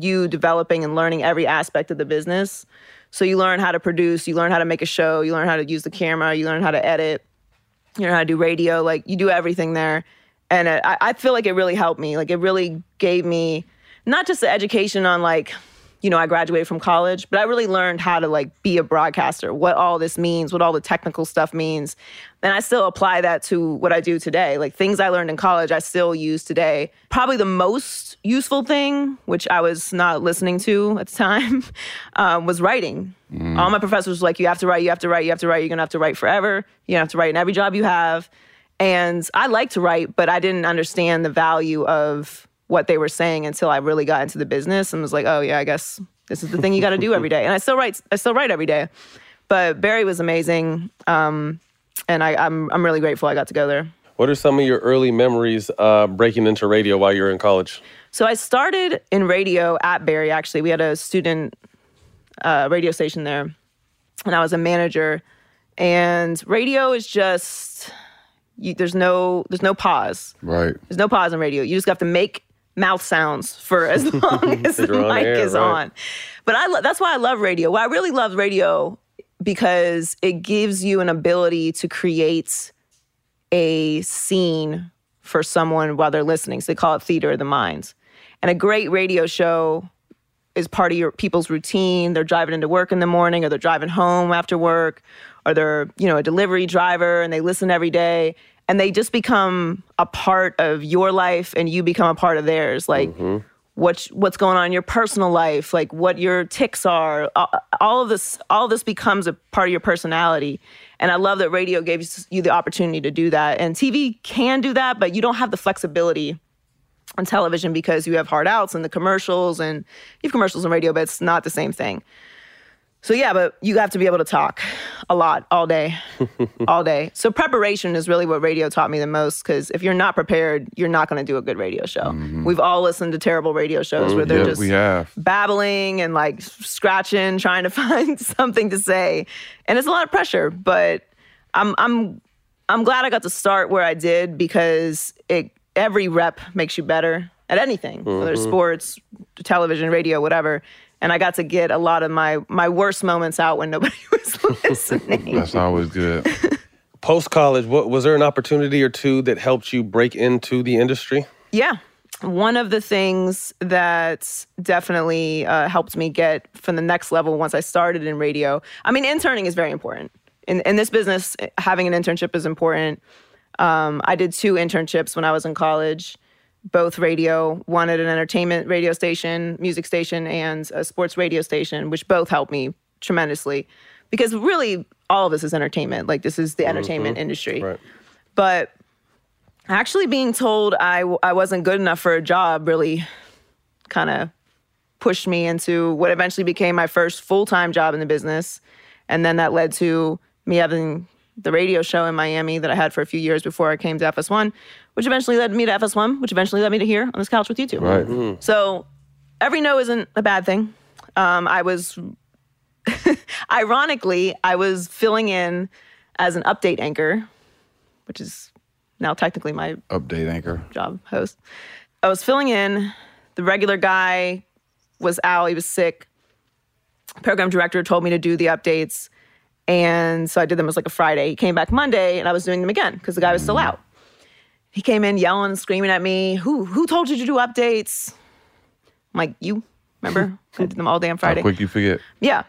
you developing and learning every aspect of the business. So you learn how to produce, you learn how to make a show, you learn how to use the camera, you learn how to edit you know how to do radio like you do everything there. And it, I, I feel like it really helped me like it really gave me not just the education on like you know i graduated from college but i really learned how to like be a broadcaster what all this means what all the technical stuff means. And i still apply that to what i do today. Like things i learned in college i still use today. Probably the most useful thing which i was not listening to at the time um, was writing. All my professors were like, you have to write, you have to write, you have to write, you're gonna have to write forever. You have to write in every job you have. And I like to write, but I didn't understand the value of what they were saying until I really got into the business and was like, oh yeah, I guess this is the thing you gotta do every day. And I still write, I still write every day. But Barry was amazing. Um, and I, I'm I'm really grateful I got to go there. What are some of your early memories uh, breaking into radio while you were in college? So I started in radio at Barry. Actually, we had a student uh, radio station there, and I was a manager. And radio is just you, there's no there's no pause. Right. There's no pause in radio. You just have to make mouth sounds for as long as the mic air, is right. on. But I lo- that's why I love radio. Well, I really love radio because it gives you an ability to create a scene for someone while they're listening. So they call it theater of the minds. And a great radio show is part of your people's routine. They're driving into work in the morning or they're driving home after work or they're, you know, a delivery driver and they listen every day and they just become a part of your life and you become a part of theirs. Like mm-hmm. what's what's going on in your personal life, like what your ticks are. All, all of this all of this becomes a part of your personality. And I love that radio gave you the opportunity to do that. And TV can do that, but you don't have the flexibility on television because you have hard outs and the commercials and you have commercials on radio, but it's not the same thing. So yeah, but you have to be able to talk a lot all day, all day. So preparation is really what radio taught me the most because if you're not prepared, you're not going to do a good radio show. We've all listened to terrible radio shows where they're yeah, just we have. babbling and like scratching, trying to find something to say, and it's a lot of pressure. But I'm I'm I'm glad I got to start where I did because it every rep makes you better at anything, whether it's Mhm. sports, television, radio, whatever. And I got to get a lot of my my worst moments out when nobody was listening. That's always good. Post college, what was there an opportunity or two that helped you break into the industry? Yeah. One of the things that definitely uh, helped me get from the next level once I started in radio, I mean, interning is very important. In, in this business, having an internship is important. Um, I did two internships when I was in college, both radio, one at an entertainment radio station, music station, and a sports radio station, which both helped me tremendously. Because really, all of this is entertainment. Like, this is the mm-hmm. entertainment industry. But actually being told I, w- I wasn't good enough for a job really kind of pushed me into what eventually became my first full-time job in the business and then that led to me having the radio show in miami that i had for a few years before i came to fs1 which eventually led me to fs1 which eventually led me to here on this couch with you two Right. so every no isn't a bad thing um, i was ironically i was filling in as an update anchor which is now technically my Update anchor. job host. I was filling in. The regular guy was out. He was sick. Program director told me to do the updates. And so I did them as like a Friday. He came back Monday and I was doing them again because the guy was still out. He came in yelling, screaming at me. Who who told you to do updates? I'm like, you remember? I did them all day on How Friday. quick you forget. Yeah.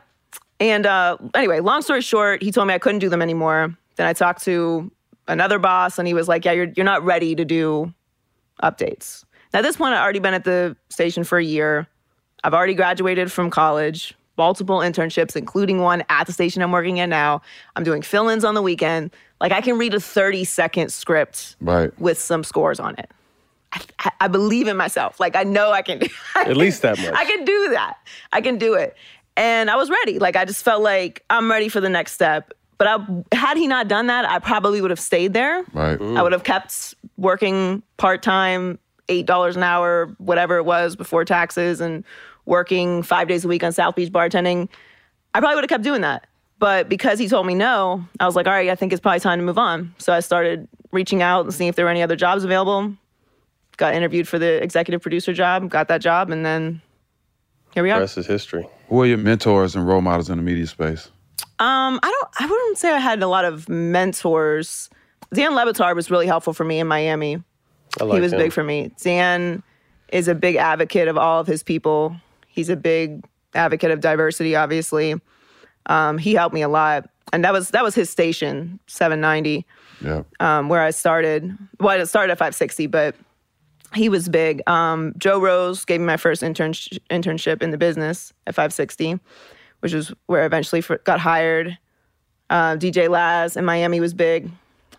And uh, anyway, long story short, he told me I couldn't do them anymore. Then I talked to another boss, and he was like, "Yeah, you're you're not ready to do updates." Now at this point, I'd already been at the station for a year. I've already graduated from college, multiple internships, including one at the station I'm working at now. I'm doing fill ins on the weekend. Like, I can read a 30 second script Right. with some scores on it. I, I believe in myself. Like, I know I can do At least that much. I can do that. I can do it. And I was ready. Like I just felt like I'm ready for the next step. But I, had he not done that, I probably would have stayed there. Right. I would have kept working part time, eight dollars an hour, whatever it was before taxes, and working five days a week on South Beach bartending. I probably would have kept doing that. But because he told me no, I was like, all right, I think it's probably time to move on. So I started reaching out and seeing if there were any other jobs available. Got interviewed for the executive producer job, got that job, and then here we The are. rest is history. Who are your mentors and role models in the media space? Um, I don't. I wouldn't say I had a lot of mentors. Dan Le Batard was really helpful for me in Miami. I like he was him. big for me. Dan is a big advocate of all of his people. He's a big advocate of diversity. Obviously, um, he helped me a lot, and that was that was his station, 790, Yeah. um, where I started. Well, I didn't start at 560, but he was big. Um, Joe Rose gave me my first intern- internship in the business at 560, which was where I eventually for, got hired. Uh, DJ Laz in Miami was big.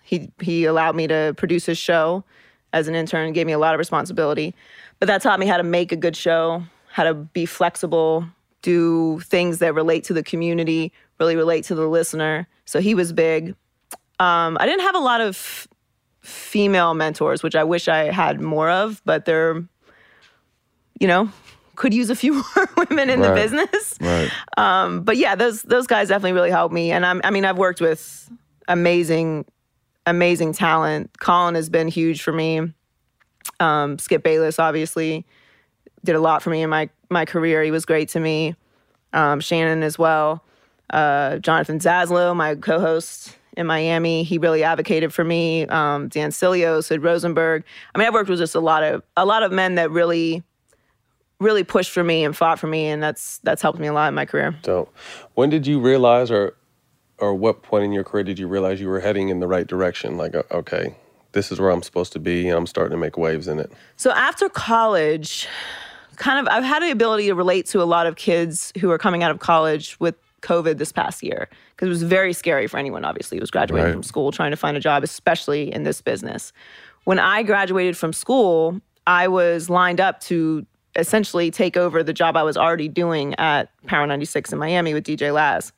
He he allowed me to produce his show as an intern, gave me a lot of responsibility. But that taught me how to make a good show, how to be flexible, do things that relate to the community, really relate to the listener. So he was big. Um, I didn't have a lot of female mentors, which I wish I had more of, but they're, you know, could use a few more women in the business. Right. Um, but yeah, those those guys definitely really helped me. And I'm, I mean, I've worked with amazing, amazing talent. Colin has been huge for me. Um, Skip Bayless obviously did a lot for me in my my career. He was great to me. Um, Shannon as well. Uh, Jonathan Zaslow, my co-host in Miami, he really advocated for me. Um, Dan Sileo, Sid Rosenberg. I mean, I've worked with just a lot of a lot of men that really, really pushed for me and fought for me, and that's that's helped me a lot in my career. So, When did you realize, or or what point in your career did you realize you were heading in the right direction? Like, okay, this is where I'm supposed to be, and I'm starting to make waves in it. So after college, kind of, I've had the ability to relate to a lot of kids who are coming out of college with COVID this past year because it was very scary for anyone, obviously, who was graduating Right. from school trying to find a job, especially in this business. When I graduated from school, I was lined up to essentially take over the job I was already doing at Power 96 in Miami with DJ Laz.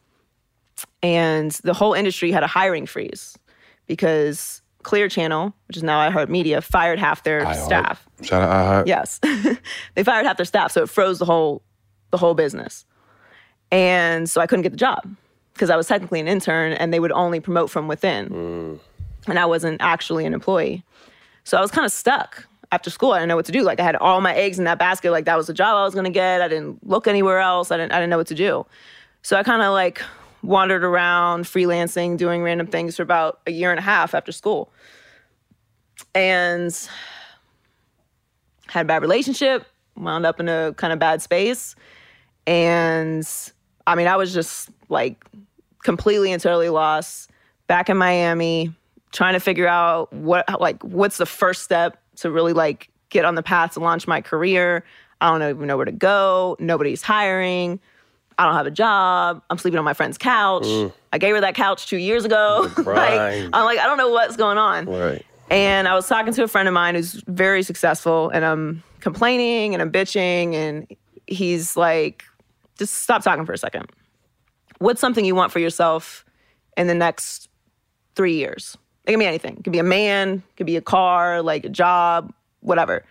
And the whole industry had a hiring freeze because Clear Channel, which is now iHeartMedia, fired half their iHeart. staff. Shout out iHeart. Yes. they fired half their staff, so it froze the whole the whole business. And so I couldn't get the job because I was technically an intern and they would only promote from within. Mm. And I wasn't actually an employee. So I was kind of stuck after school. I didn't know what to do. Like I had all my eggs in that basket. Like that was the job I was gonna get. I didn't look anywhere else. I didn't I didn't know what to do. So I kind of like wandered around freelancing, doing random things for about a year and a half after school. And had a bad relationship, wound up in a kind of bad space. And I mean, I was just like completely and totally lost back in Miami, trying to figure out what, like, what's the first step to really like get on the path to launch my career. I don't even know where to go. Nobody's hiring. I don't have a job. I'm sleeping on my friend's couch. Mm. I gave her that couch two years ago. like. I'm like, I don't know what's going on. Right. And I was talking to a friend of mine who's very successful, and I'm complaining and I'm bitching, and he's like, just stop talking for a second. What's something you want for yourself in the next three years? It can be anything. It could be a man, it could be a car, like a job, whatever.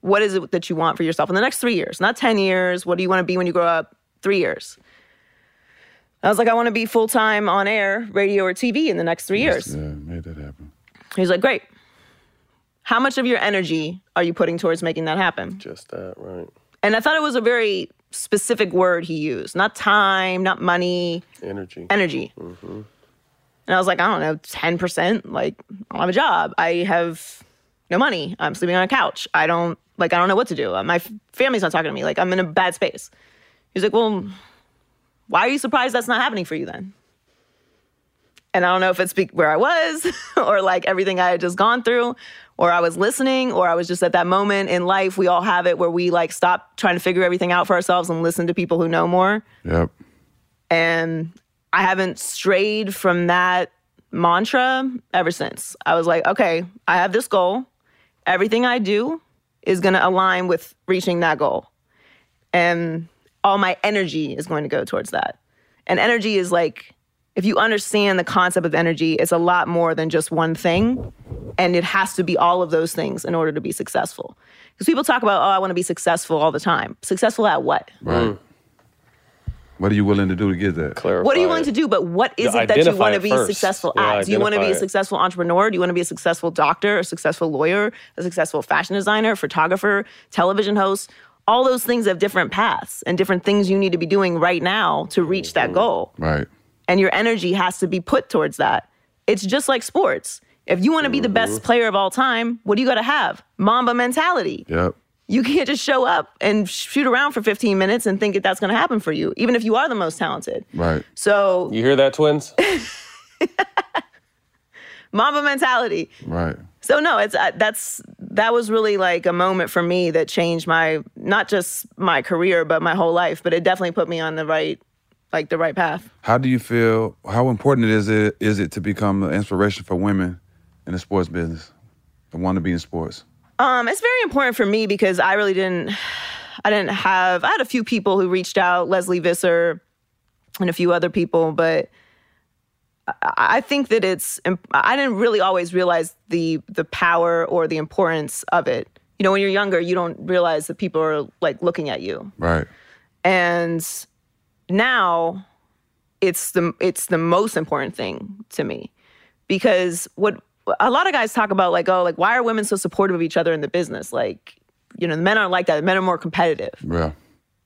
What is it that you want for yourself in the next three years? Not 10 years. What do you want to be when you grow up? Three years. I was like, I want to be full time on air, radio or TV in the next three years. Yeah, made that happen. He's like, great. How much of your energy are you putting towards making that happen? Just that, right? And I thought it was a very specific word he used not time, not money, Energy. energy. hmm And I was like, I don't know, 10%. Like, I don't have a job. I have no money. I'm sleeping on a couch. I don't, like, I don't know what to do. My family's not talking to me. Like, I'm in a bad space. He's like, well, why are you surprised that's not happening for you then? And I don't know if it's where I was or like everything I had just gone through, or I was listening, or I was just at that moment in life. We all have it where we like stop trying to figure everything out for ourselves and listen to people who know more. Yep. And I haven't strayed from that mantra ever since. I was like, okay, I have this goal. Everything I do is going to align with reaching that goal. And all my energy is going to go towards that. And energy is like, if you understand the concept of energy, it's a lot more than just one thing. And it has to be all of those things in order to be successful. Because people talk about, oh, I want to be successful all the time. Successful at what? Right. What are you willing to do to get that? Clarify. What are you willing to do? But what is Yeah, it that you want to be first. successful Yeah, at? Do you want to be a successful entrepreneur? Do you want to be a successful doctor, a successful lawyer, a successful fashion designer, photographer, television host? All those things have different paths and different things you need to be doing right now to reach that mm-hmm. goal. Right. And your energy has to be put towards that. It's just like sports. If you want to be the best mm-hmm. player of all time, what do you got to have? Mamba mentality. Yep. You can't just show up and shoot around for 15 minutes and think that that's going to happen for you, even if you are the most talented. Right. So, You hear that, twins? Mamba mentality. Right. So no, it's uh, that's that was really like a moment for me that changed my not just my career but my whole life. But it definitely put me on the right like the right path. How do you feel? How important is it is it to become an inspiration for women in the sports business that want to be in sports? Um, it's very important for me because I really didn't. I didn't have. I had a few people who reached out, Lesley Visser, and a few other people, but I- think that it's. I didn't really always realize the the power or the importance of it. You know, when you're younger, you don't realize that people are like looking at you. Right. And now it's the it's the most important thing to me because what a lot of guys talk about like oh like why are women so supportive of each other in the business like you know the men aren't like that the men are more competitive Yeah.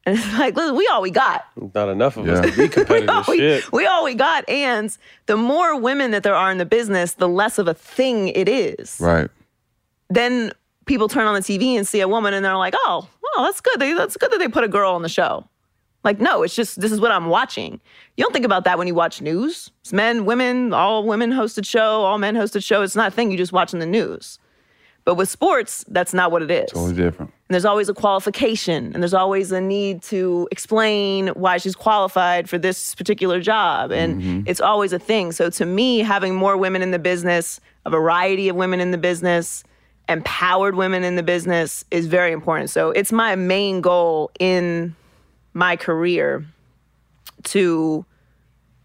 and it's like listen, we all we got Not enough of us to be competitive we, shit. we all we got and the more women that there are in the business the less of a thing it is Right. then people turn on the TV and see a woman and they're like, oh, well, that's good. They, that's good that they put a girl on the show. Like, no, it's just this is what I'm watching. You don't think about that when you watch news. It's men, women, all women hosted show, all men hosted show. It's not a thing You're just watch in the news. But with sports, that's not what it is. Totally different. And there's always a qualification, and there's always a need to explain why she's qualified for this particular job. And Mm-hmm. it's always a thing. So to me, having more women in the business, a variety of women in the business, empowered women in the business is very important. So it's my main goal in my career to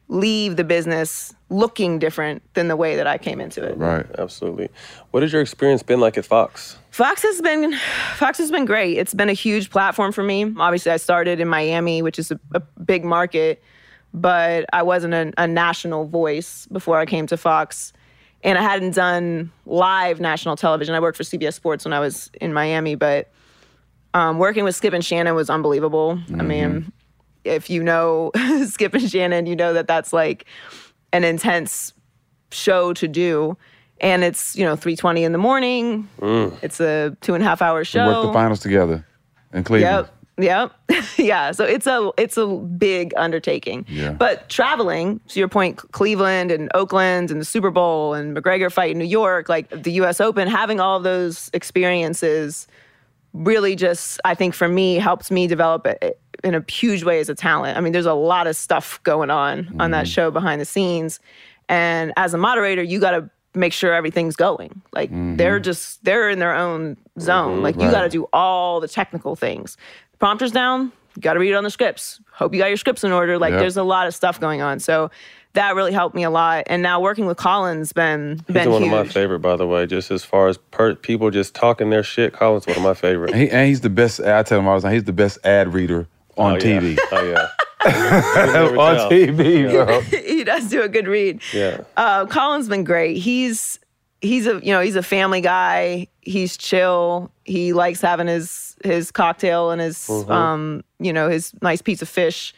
leave the business looking different than the way that I came into it. Right. Absolutely. What has your experience been like at Fox? Fox has been Fox has been great. It's been a huge platform for me. Obviously, I started in Miami, which is a, a big market, but I wasn't a, a national voice before I came to Fox, and I hadn't done live national television. I worked for CBS Sports when I was in Miami, but um, working with Skip and Shannon was unbelievable. I mean, if you know Skip and Shannon, you know that that's like an intense show to do. And it's, you know, 3.20 in the morning. Mm. It's a two and a half hour We show. worked the finals together in Cleveland. Yep. Yep. yeah. So it's a it's a big undertaking. Yeah. But traveling, to your point, Cleveland and Oakland and the Super Bowl and McGregor fight in New York, like the US Open, having all of those experiences really just, I think for me, helped me develop it in a huge way as a talent. I mean, there's a lot of stuff going on on that mm-hmm. show behind the scenes. And as a moderator, you got to make sure everything's going. Like mm-hmm. they're just, they're in their own zone. Mm-hmm. Like you Right. got to do all the technical things. Prompter's down, you got to read it on the scripts. Hope you got your scripts in order. Like Yep. there's a lot of stuff going on. So that really helped me a lot. And now working with Colin's been He's been one huge. of my favorite, by the way. Just as far as per- people just talking their shit, Colin's one of my favorite. And, he, and he's the best. I tell him all the time. He's the best ad reader on Oh, yeah. TV. Oh yeah. on tell. TV, bro. he does do a good read. Yeah. Uh, Colin's been great. He's he's a you know he's a family guy. He's chill. He likes having his his cocktail and his Mhm. um you know his nice piece of fish,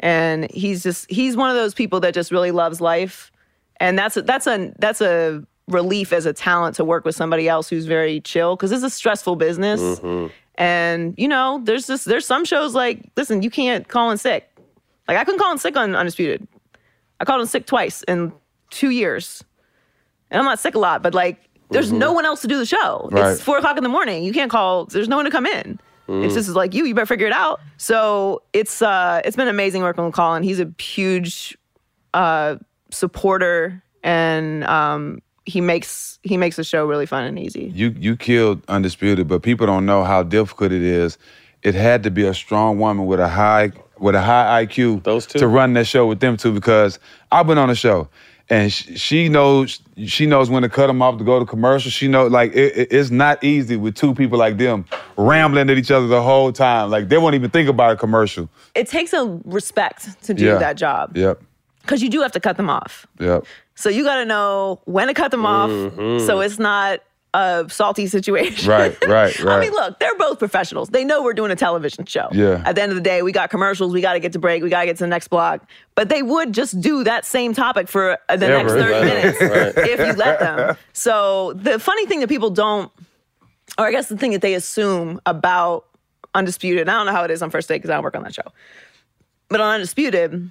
and he's just he's one of those people that just really loves life, and that's a, that's a that's a relief as a talent to work with somebody else who's very chill because it's a stressful business. Mhm. And you know, there's just there's some shows like listen, you can't call in sick. Like I couldn't call in sick on Undisputed. I called in sick twice, in two years, and I'm not sick a lot, but like, there's no one else to do the show. Right. It's four o'clock in the morning. You can't call. There's no one to come in. It's Mm. just like you. You better figure it out. So it's uh, it's been amazing working with Colin. He's a huge uh, supporter, and um, he makes he makes the show really fun and easy. You you killed Undisputed, but people don't know how difficult it is. It had to be a strong woman with a high with a high IQ Those two. to run that show with them two because I've been on the show and sh- she knows she knows when to cut them off to go to commercial. She know like it, it- it's not easy with two people like them rambling at each other the whole time. Like they won't even think about a commercial. It takes a respect to do Yeah. that job Yep. because you do have to cut them off. Yep. So you got to know when to cut them off, Mhm. so it's not a salty situation. Right, right, right. I mean, look, they're both professionals. They know we're doing a television show. Yeah. At the end of the day, we got commercials. We got to get to break. We got to get to the next block. But they would just do that same topic for uh, the next 30 Right, minutes right. if you let them. So the funny thing that people don't, or I guess the thing that they assume about Undisputed, I don't know how it is on first day because I don't work on that show. But on Undisputed,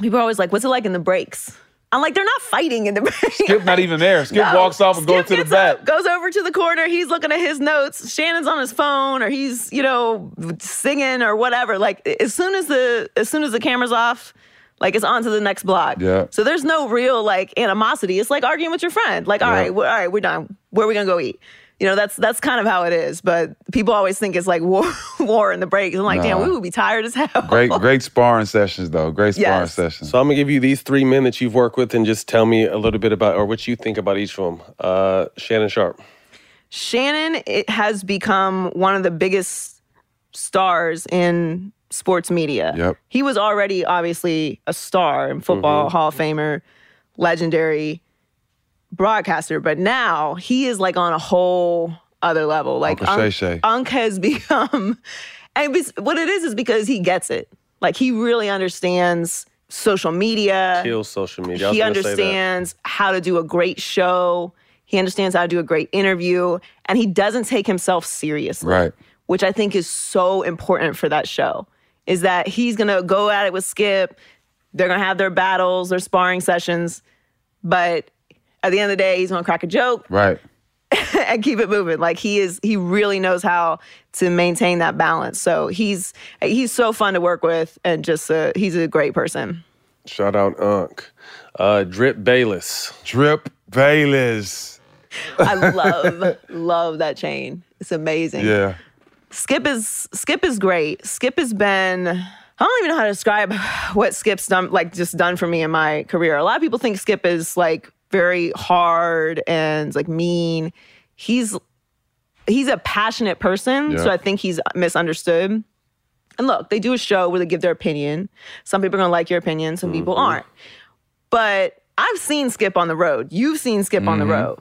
people are always like, what's it like in the breaks? I'm like, they're not fighting in the breaks. Skip not even there. Skip No. walks off and goes to the back. goes over to the corner. He's looking at his notes. Shannon's on his phone, or he's you know singing or whatever. Like as soon as the as soon as the camera's off, like it's on to the next block. Yeah. So there's no real like animosity. It's like arguing with your friend. Like all yeah. right, all right, we're done. Where are we gonna go eat? You know, that's that's kind of how it is. But people always think it's like war war in the breaks. I'm like, damn, we would be tired as hell. Great, great sparring sessions though. Great sparring Yes. sessions. So I'm gonna give you these three men that you've worked with, and just tell me a little bit about or what you think about each of them. Uh, Shannon Sharpe. Shannon it has become one of the biggest stars in sports media. Yep. He was already obviously a star in football, Mm-hmm. Hall of Famer, legendary broadcaster, but now he is like on a whole other level. Like Uncle Shay Unc- Shay. Unc has become, and what it is is because he gets it. Like he really understands social media Kills social media. He gonna say that. understands how to do a great show. He understands how to do a great interview, and he doesn't take himself seriously, Right. which I think is so important for that show. Is that he's gonna go at it with Skip. They're gonna have their battles, their sparring sessions, but at the end of the day, he's gonna crack a joke Right. and keep it moving. Like he is, he really knows how to maintain that balance. So he's he's so fun to work with, and just uh, he's a great person. Shout out Unc. Uh, Drip Bayless. Drip Bayless. I love love that chain. It's amazing. Yeah. Skip is Skip is great. Skip has been I don't even know how to describe what Skip's done like just done for me in my career. A lot of people think Skip is like very hard and like mean. He's he's a passionate person, so I think he's misunderstood. And look, they do a show where they give their opinion. Some people are gonna like your opinion, some people aren't. But I've seen Skip on the road. You've seen Skip on the Mhm. road.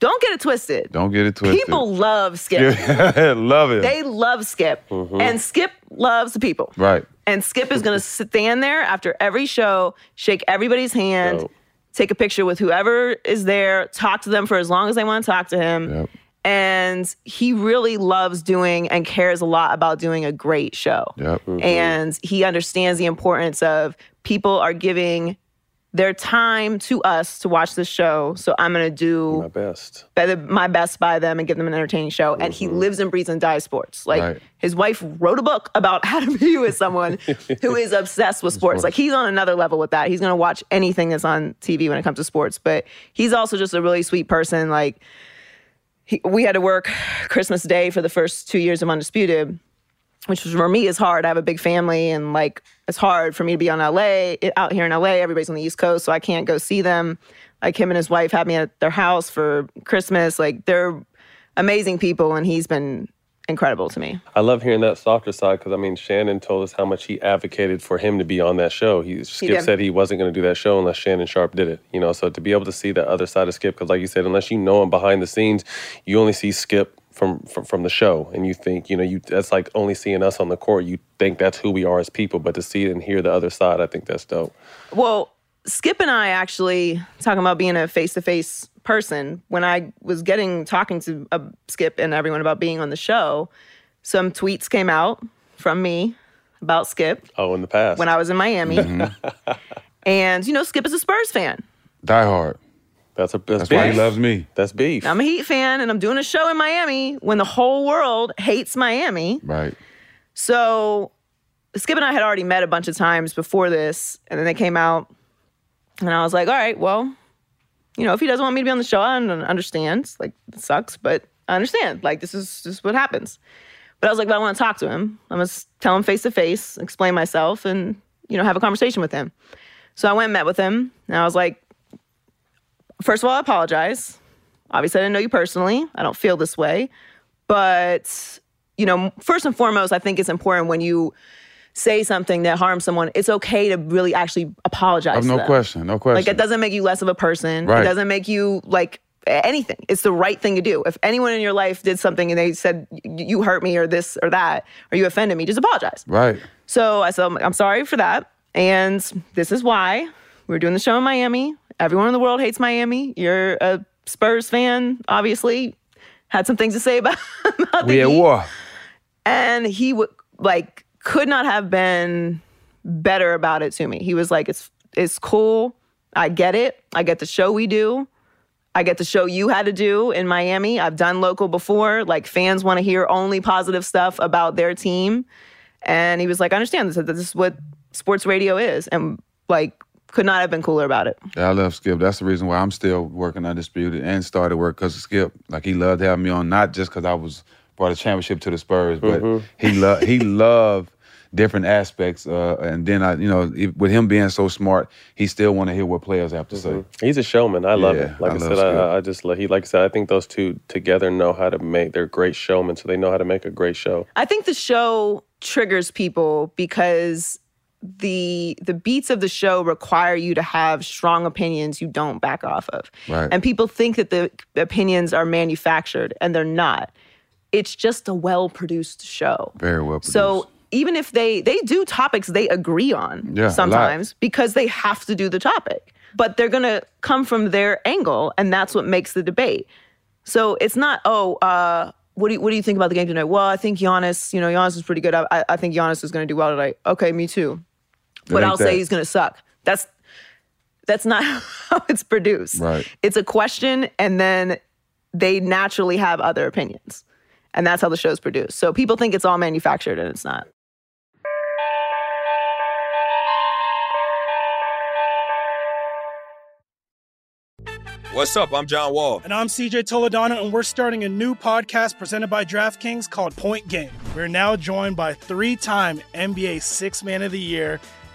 Don't get it twisted. Don't get it twisted. People love Skip. Love it. They love Skip. Mhm. And Skip loves the people. right. And Skip is going to stand there after every show, shake everybody's hand, take a picture with whoever is there, talk to them for as long as they want to talk to him. And he really loves doing and cares a lot about doing a great show. Yep. Mm-hmm. And he understands the importance of people are giving their time to us to watch the show. So I'm going to do my best. better, my best by them and give them an entertaining show. And he mm-hmm. lives and breathes and dies sports. Like Right. his wife wrote a book about how to be with someone who is obsessed with sports. Like he's on another level with that. He's gonna watch anything that's on TV when it comes to sports. But he's also just a really sweet person. Like he, we had to work Christmas Day for the first two years of Undisputed, which for me is hard. I have a big family and like it's hard for me to be on LA out here in LA. Everybody's on the East Coast, so I can't go see them. Like him and his wife had me at their house for Christmas. Like they're amazing people, and he's been incredible to me. I love hearing that softer side because I mean Shannon told us how much he advocated for him to be on that show. He Skip did. said he wasn't going to do that show unless Shannon Sharpe did it. You know, so to be able to see that other side of Skip, because like you said, unless you know him behind the scenes, you only see Skip from, from from the show, and you think you know you that's like only seeing us on the court. You think that's who we are as people, but to see and hear the other side, I think that's dope. Well, Skip and I actually talking about being a face to face person. When I was getting talking to uh, Skip and everyone about being on the show, some tweets came out from me about Skip Oh, in the past when I was in Miami. And you know, Skip is a Spurs fan. Die hard. That's a that's, That's why he loves me. That's beef. I'm a Heat fan, and I'm doing a show in Miami when the whole world hates Miami. Right. So Skip and I had already met a bunch of times before this, and then they came out, and I was like, all right, well, you know, if he doesn't want me to be on the show, I understand. Like, it sucks, but I understand. Like, this is just what happens. But I was like, but I want to talk to him. I'm gonna tell him face to face, explain myself, and you know, have a conversation with him. So I went and met with him, and I was like, first of all, I apologize. Obviously, I didn't know you personally. I don't feel this way. But, you know, first and foremost, I think it's important when you say something that harms someone, it's okay to really actually apologize. Oh, no question. No question. Like, it doesn't make you less of a person. Right. It doesn't make you like anything. It's the right thing to do. If anyone in your life did something and they said, you hurt me or this or that, or you offended me, just apologize. right. So I said, I'm sorry for that. And this is why we're doing the show in Miami. Everyone in the world hates Miami. You're a Spurs fan, obviously. Had some things to say about, about the We at war. And he would like could not have been better about it to me. He was like, "It's it's cool. I get it. I get the show we do. I get to show you how to do in Miami. I've done local before. Like fans want to hear only positive stuff about their team." And he was like, "I understand this. This is what sports radio is." And like, could not have been cooler about it. Yeah, I love Skip. That's the reason why I'm still working undisputed and started work because of Skip. Like he loved having me on, not just because I was brought a championship to the Spurs, but Mhm. he loved he loved different aspects. Uh, and then I, you know, if- with him being so smart, he still want to hear what players have to say. He's a showman. I love Yeah, him. Like I, I said, I, I just like he like I said. I think those two together know how to make. They're great showmen, so they know how to make a great show. I think the show triggers people because the the beats of the show require you to have strong opinions you don't back off of. Right. And people think that the opinions are manufactured and they're not. It's just a well-produced show. Very well produced. So even if they they do topics they agree on Yeah, sometimes because they have to do the topic, but they're gonna come from their angle, and that's what makes the debate. So it's not oh, uh, what do you, what do you think about the game tonight? Well, I think Giannis, you know, Giannis is pretty good. I, I- I think Giannis is gonna do well tonight. Okay, me too. It But I'll that. say he's gonna suck. That's that's not how it's produced. Right. It's a question, and then they naturally have other opinions. And that's how the show's produced. So people think it's all manufactured, and it's not. What's up? I'm John Wall. And I'm CJ Toledano, and we're starting a new podcast presented by DraftKings called Point Game. We're now joined by three time NBA Six Man of the Year,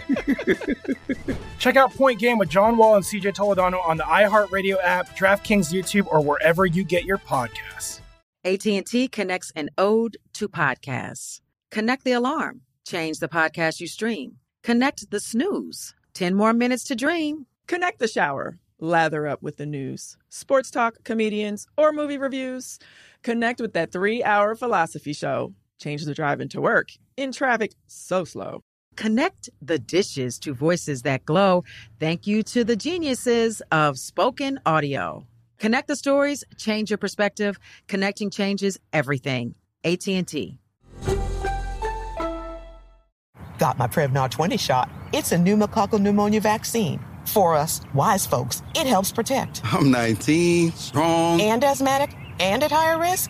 Check out Point Game with John Wall and CJ Toledano on the iHeartRadio app, DraftKings YouTube, or wherever you get your podcasts. AT&T connects an ode to podcasts. Connect the alarm. Change the podcast you stream. Connect the snooze. 10 more minutes to dream. Connect the shower. Lather up with the news, sports talk, comedians, or movie reviews. Connect with that three hour philosophy show. Change the drive into work in traffic so slow. Connect the dishes to voices that glow. Thank you to the geniuses of spoken audio. Connect the stories, change your perspective. Connecting changes everything. AT&T. Got my Prevnar 20 shot. It's a pneumococcal pneumonia vaccine. For us, wise folks, it helps protect. I'm 19, strong. And asthmatic and at higher risk?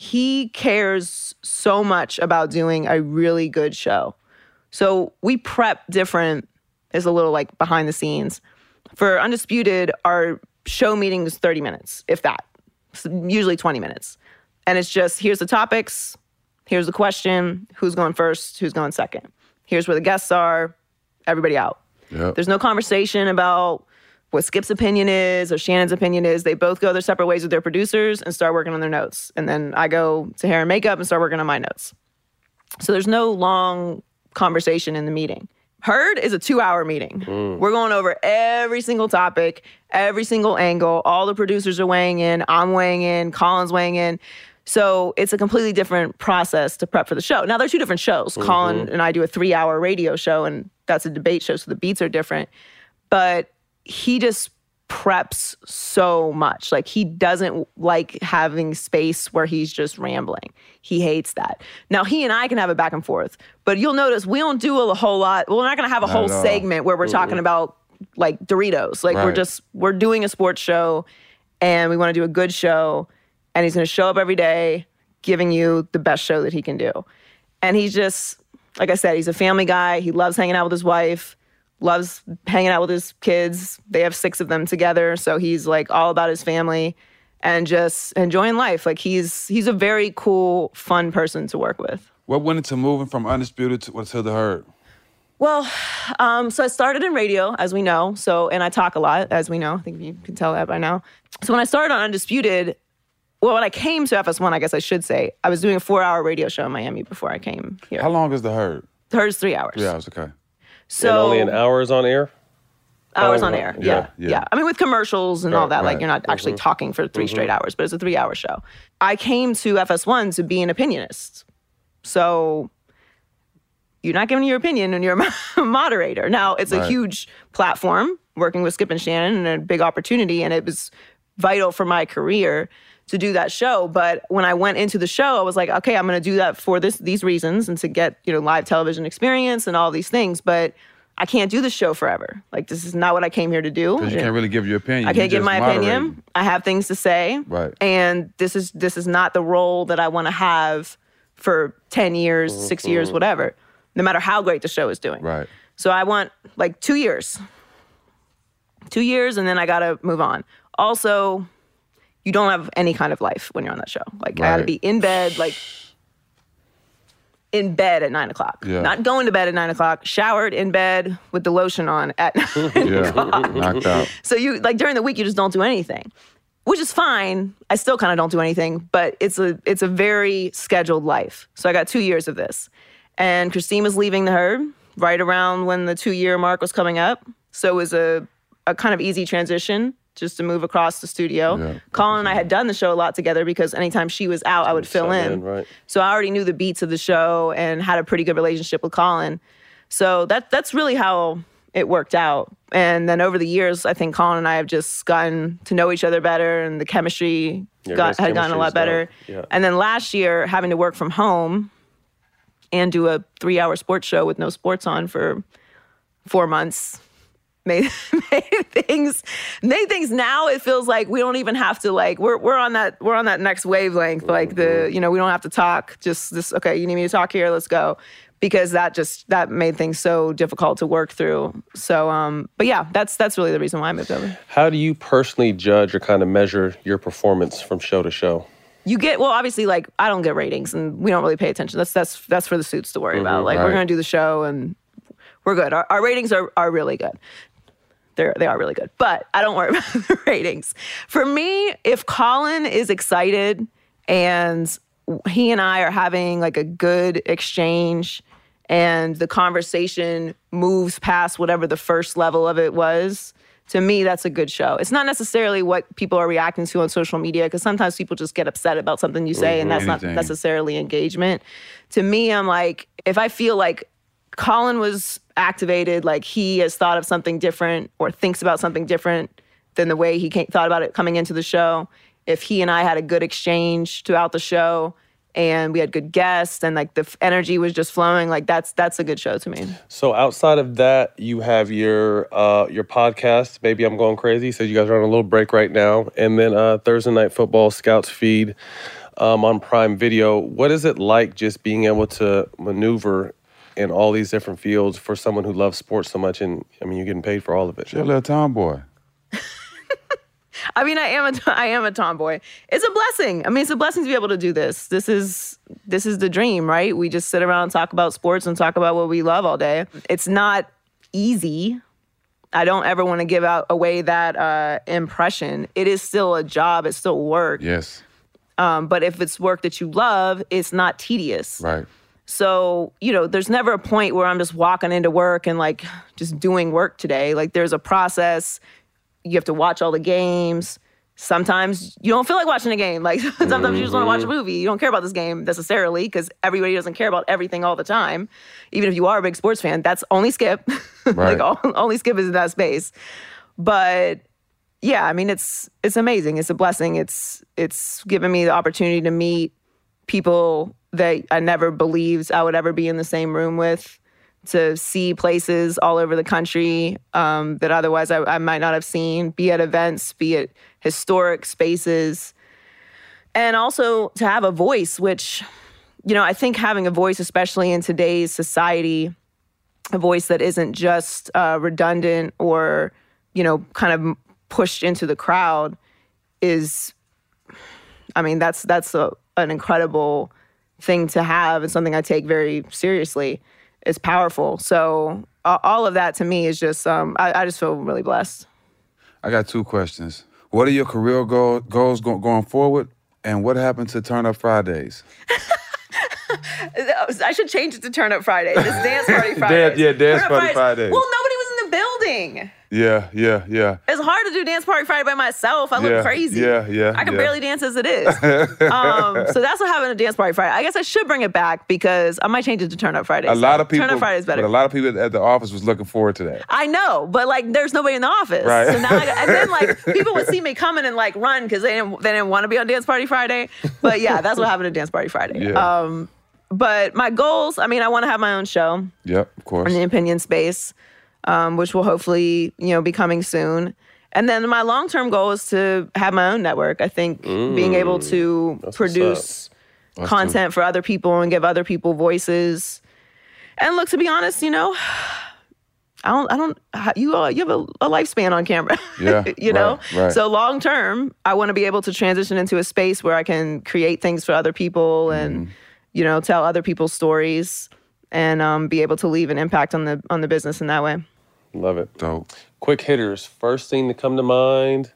he cares so much about doing a really good show. So we prep different is a little like behind the scenes. For Undisputed, our show meeting is 30 minutes, if that. It's usually 20 minutes. And it's just here's the topics, here's the question, who's going first, who's going second. Here's where the guests are, everybody out. Yep. There's no conversation about what Skip's opinion is or Shannon's opinion is. They both go their separate ways with their producers and start working on their notes. And then I go to hair and makeup and start working on my notes. So there's no long conversation in the meeting. Herd is a two hour meeting. Mm. We're going over every single topic, every single angle. All the producers are weighing in. I'm weighing in. Colin's weighing in. So it's a completely different process to prep for the show. Now, they're two different shows. Colin mm-hmm. and I do a three hour radio show, and that's a debate show, so the beats are different. But he just preps so much. Like he doesn't like having space where he's just rambling. He hates that. Now he and I can have a back and forth, but you'll notice we don't do a whole lot. We're not going to have a Not whole segment where we're talking about like Doritos. Like we're just we're doing a sports show and we want to do a good show and he's going to show up every day giving you the best show that he can do. And he's just like I said, he's a family guy. He loves hanging out with his wife loves hanging out with his kids. They have six of them together, so he's like all about his family and just enjoying life. Like he's he's a very cool, fun person to work with. What went into moving from undisputed to, to the herd? Well, um, so I started in radio, as we know. So, and I talk a lot, as we know. I think you can tell that by now. So when I started on Undisputed, well, when I came to FS1, I guess I should say, I was doing a four-hour radio show in Miami before I came here. How long is the herd? Hers three hours. Three hours, okay. So and only an hour's on air? hours Oh, on air. yeah, Yeah, yeah. yeah. I mean, with commercials and all that, like right. you're not actually Mhm. talking for 3 straight Mhm. hours, but it's a three hour show. I came to FS1 to be an opinionist. So you're not giving your opinion and you're a moderator. Now, it's a huge platform working with Skip and Shannon and a big opportunity. And it was vital for my career to do that show. But when I went into the show, I was like, okay, I'm going to do that for this these reasons and to get you know live television experience and all these things. But I can't do this show forever. Like this is not what I came here to do. Because you can't really give your opinion. I can't give my moderate. opinion. I have things to say. Right. And this is this is not the role that I want to have for 10 years, 6 years, Mhm. whatever. No matter how great the show is doing. Right. So I want like 2 years. 2 years and then I got to move on. Also, you don't have any kind of life when you're on that show. Like I got to be in bed like in bed at nine o'clock. Yeah. Not going to bed at nine o'clock, showered in bed with the lotion on at nine Yeah, knocked out. so you like during the week you just don't do anything, which is fine. I still kind of don't do anything, but it's a it's a very scheduled life. So I got two years of this, and Kristine was leaving the herd right around when the two year mark was coming up. So it was a a kind of easy transition just to move across the studio. Colin and I had done the show a lot together because anytime she was out, I would fill Sub in. right. So I already knew the beats of the show and had a pretty good relationship with Colin. So that that's really how it worked out. And then over the years, I think Colin and I have just gotten to know each other better, and the chemistry Yeah, got, had gotten a lot better. Yeah. And then last year, having to work from home and do a three-hour sports show with no sports on for four months made, made things made things now it feels like we don't even have to like we're we're on that we're on that next wavelength like the you know we don't have to talk just this okay you need me to talk here let's go. Because that just that made things so difficult to work through. So um but yeah that's that's really the reason why I moved over. How do you personally judge or kind of measure your performance from show to show? you get well obviously like I don't get ratings and we don't really pay attention. That's that's that's for the suits to worry about. Mhm, like we're gonna do the show and we're good. Our, our ratings are are really good they're they are really good but I don't worry about the ratings for me if Colin is excited and he and I are having like a good exchange and the conversation moves past whatever the first level of it was, to me, that's a good show. It's not necessarily what people are reacting to on social media, because sometimes people just get upset about something you say, and that's not necessarily engagement. To me, I'm like, if I feel like Colin was activated, like he has thought of something different or thinks about something different than the way he came, thought about it coming into the show. If he and I had a good exchange throughout the show and we had good guests and like the f- energy was just flowing, like that's that's a good show to me. So outside of that, you have your uh, your podcast. Maybe I'm going crazy. So you guys are on a little break right now, and then uh, Thursday night football scouts feed um, on Prime Video. What is it like just being able to maneuver in all these different fields for someone who loves sports so much? And I mean, you're getting paid for all of it. You're a little tomboy. I mean, I am a I am a tomboy. It's a blessing. I mean, it's a blessing to be able to do this. This is this is the dream, right? We just sit around and talk about sports and talk about what we love all day. It's not easy. I don't ever want to give out away that uh, impression. It is still a job. It's still work. Yes. Um, but if it's work that you love, it's not tedious. Right. So, you know, there's never a point where I'm just walking into work and like just doing work today. Like there's a process. You have to watch all the games. Sometimes you don't feel like watching a game. Like sometimes you just want to watch a mm-hmm. movie. You don't care about this game necessarily because everybody doesn't care about everything all the time. Even if you are a big sports fan, that's only Skip. Right. like all, only Skip is in that space. But yeah, I mean it's it's amazing. It's a blessing. It's it's given me the opportunity to meet people that I never believed I would ever be in the same room with, to see places all over the country um, that otherwise I, I might not have seen, be at events, be at historic spaces, and also to have a voice, which, you know, I think having a voice, especially in today's society, a voice that isn't just uh, redundant or, you know, kind of pushed into the crowd is I mean, that's that's a, an incredible thing to have and something I take very seriously. is powerful. So all of that to me is just um, I, I just feel really blessed. I got two questions. What are your career goal, goals go, going forward? And what happened to Turn Up Fridays? I should change it to Turn Up Friday. This dance party Friday. yeah, Dance Party Fridays. Well, nobody was in the building. Yeah, yeah, yeah. It's hard to do dance party Friday by myself. I look Yeah, crazy. yeah, yeah, I can yeah. barely dance as it is. um, so that's what happened to dance party Friday. I guess I should bring it back because I might change it to Turn Up Friday. A lot of people. Turn Up Friday is better. But a lot of people at the office was looking forward to that. I know, but like, there's nobody in the office. Right. So now, I, and then like, people would see me coming and like run because they didn't they didn't want to be on Dance Party Friday. But yeah, that's what happened to Dance Party Friday. Yeah. Um, but my goals, I mean, I want to have my own show Yep, of course. in the opinion space, um, which will hopefully you know be coming soon. And then my long term goal is to have my own network. I think being able to produce Us content for other people and give other people voices. And look, to be honest, you know, I don't, I don't, you, uh, you have a, a lifespan on camera. Yeah, you know? right, right. So long term, I want to be able to transition into a space where I can create things for other people and, Mm-hmm. you know, tell other people's stories and um, be able to leave an impact on the on the business in that way. Love it. Dope. Quick hitters. First thing to come to mind.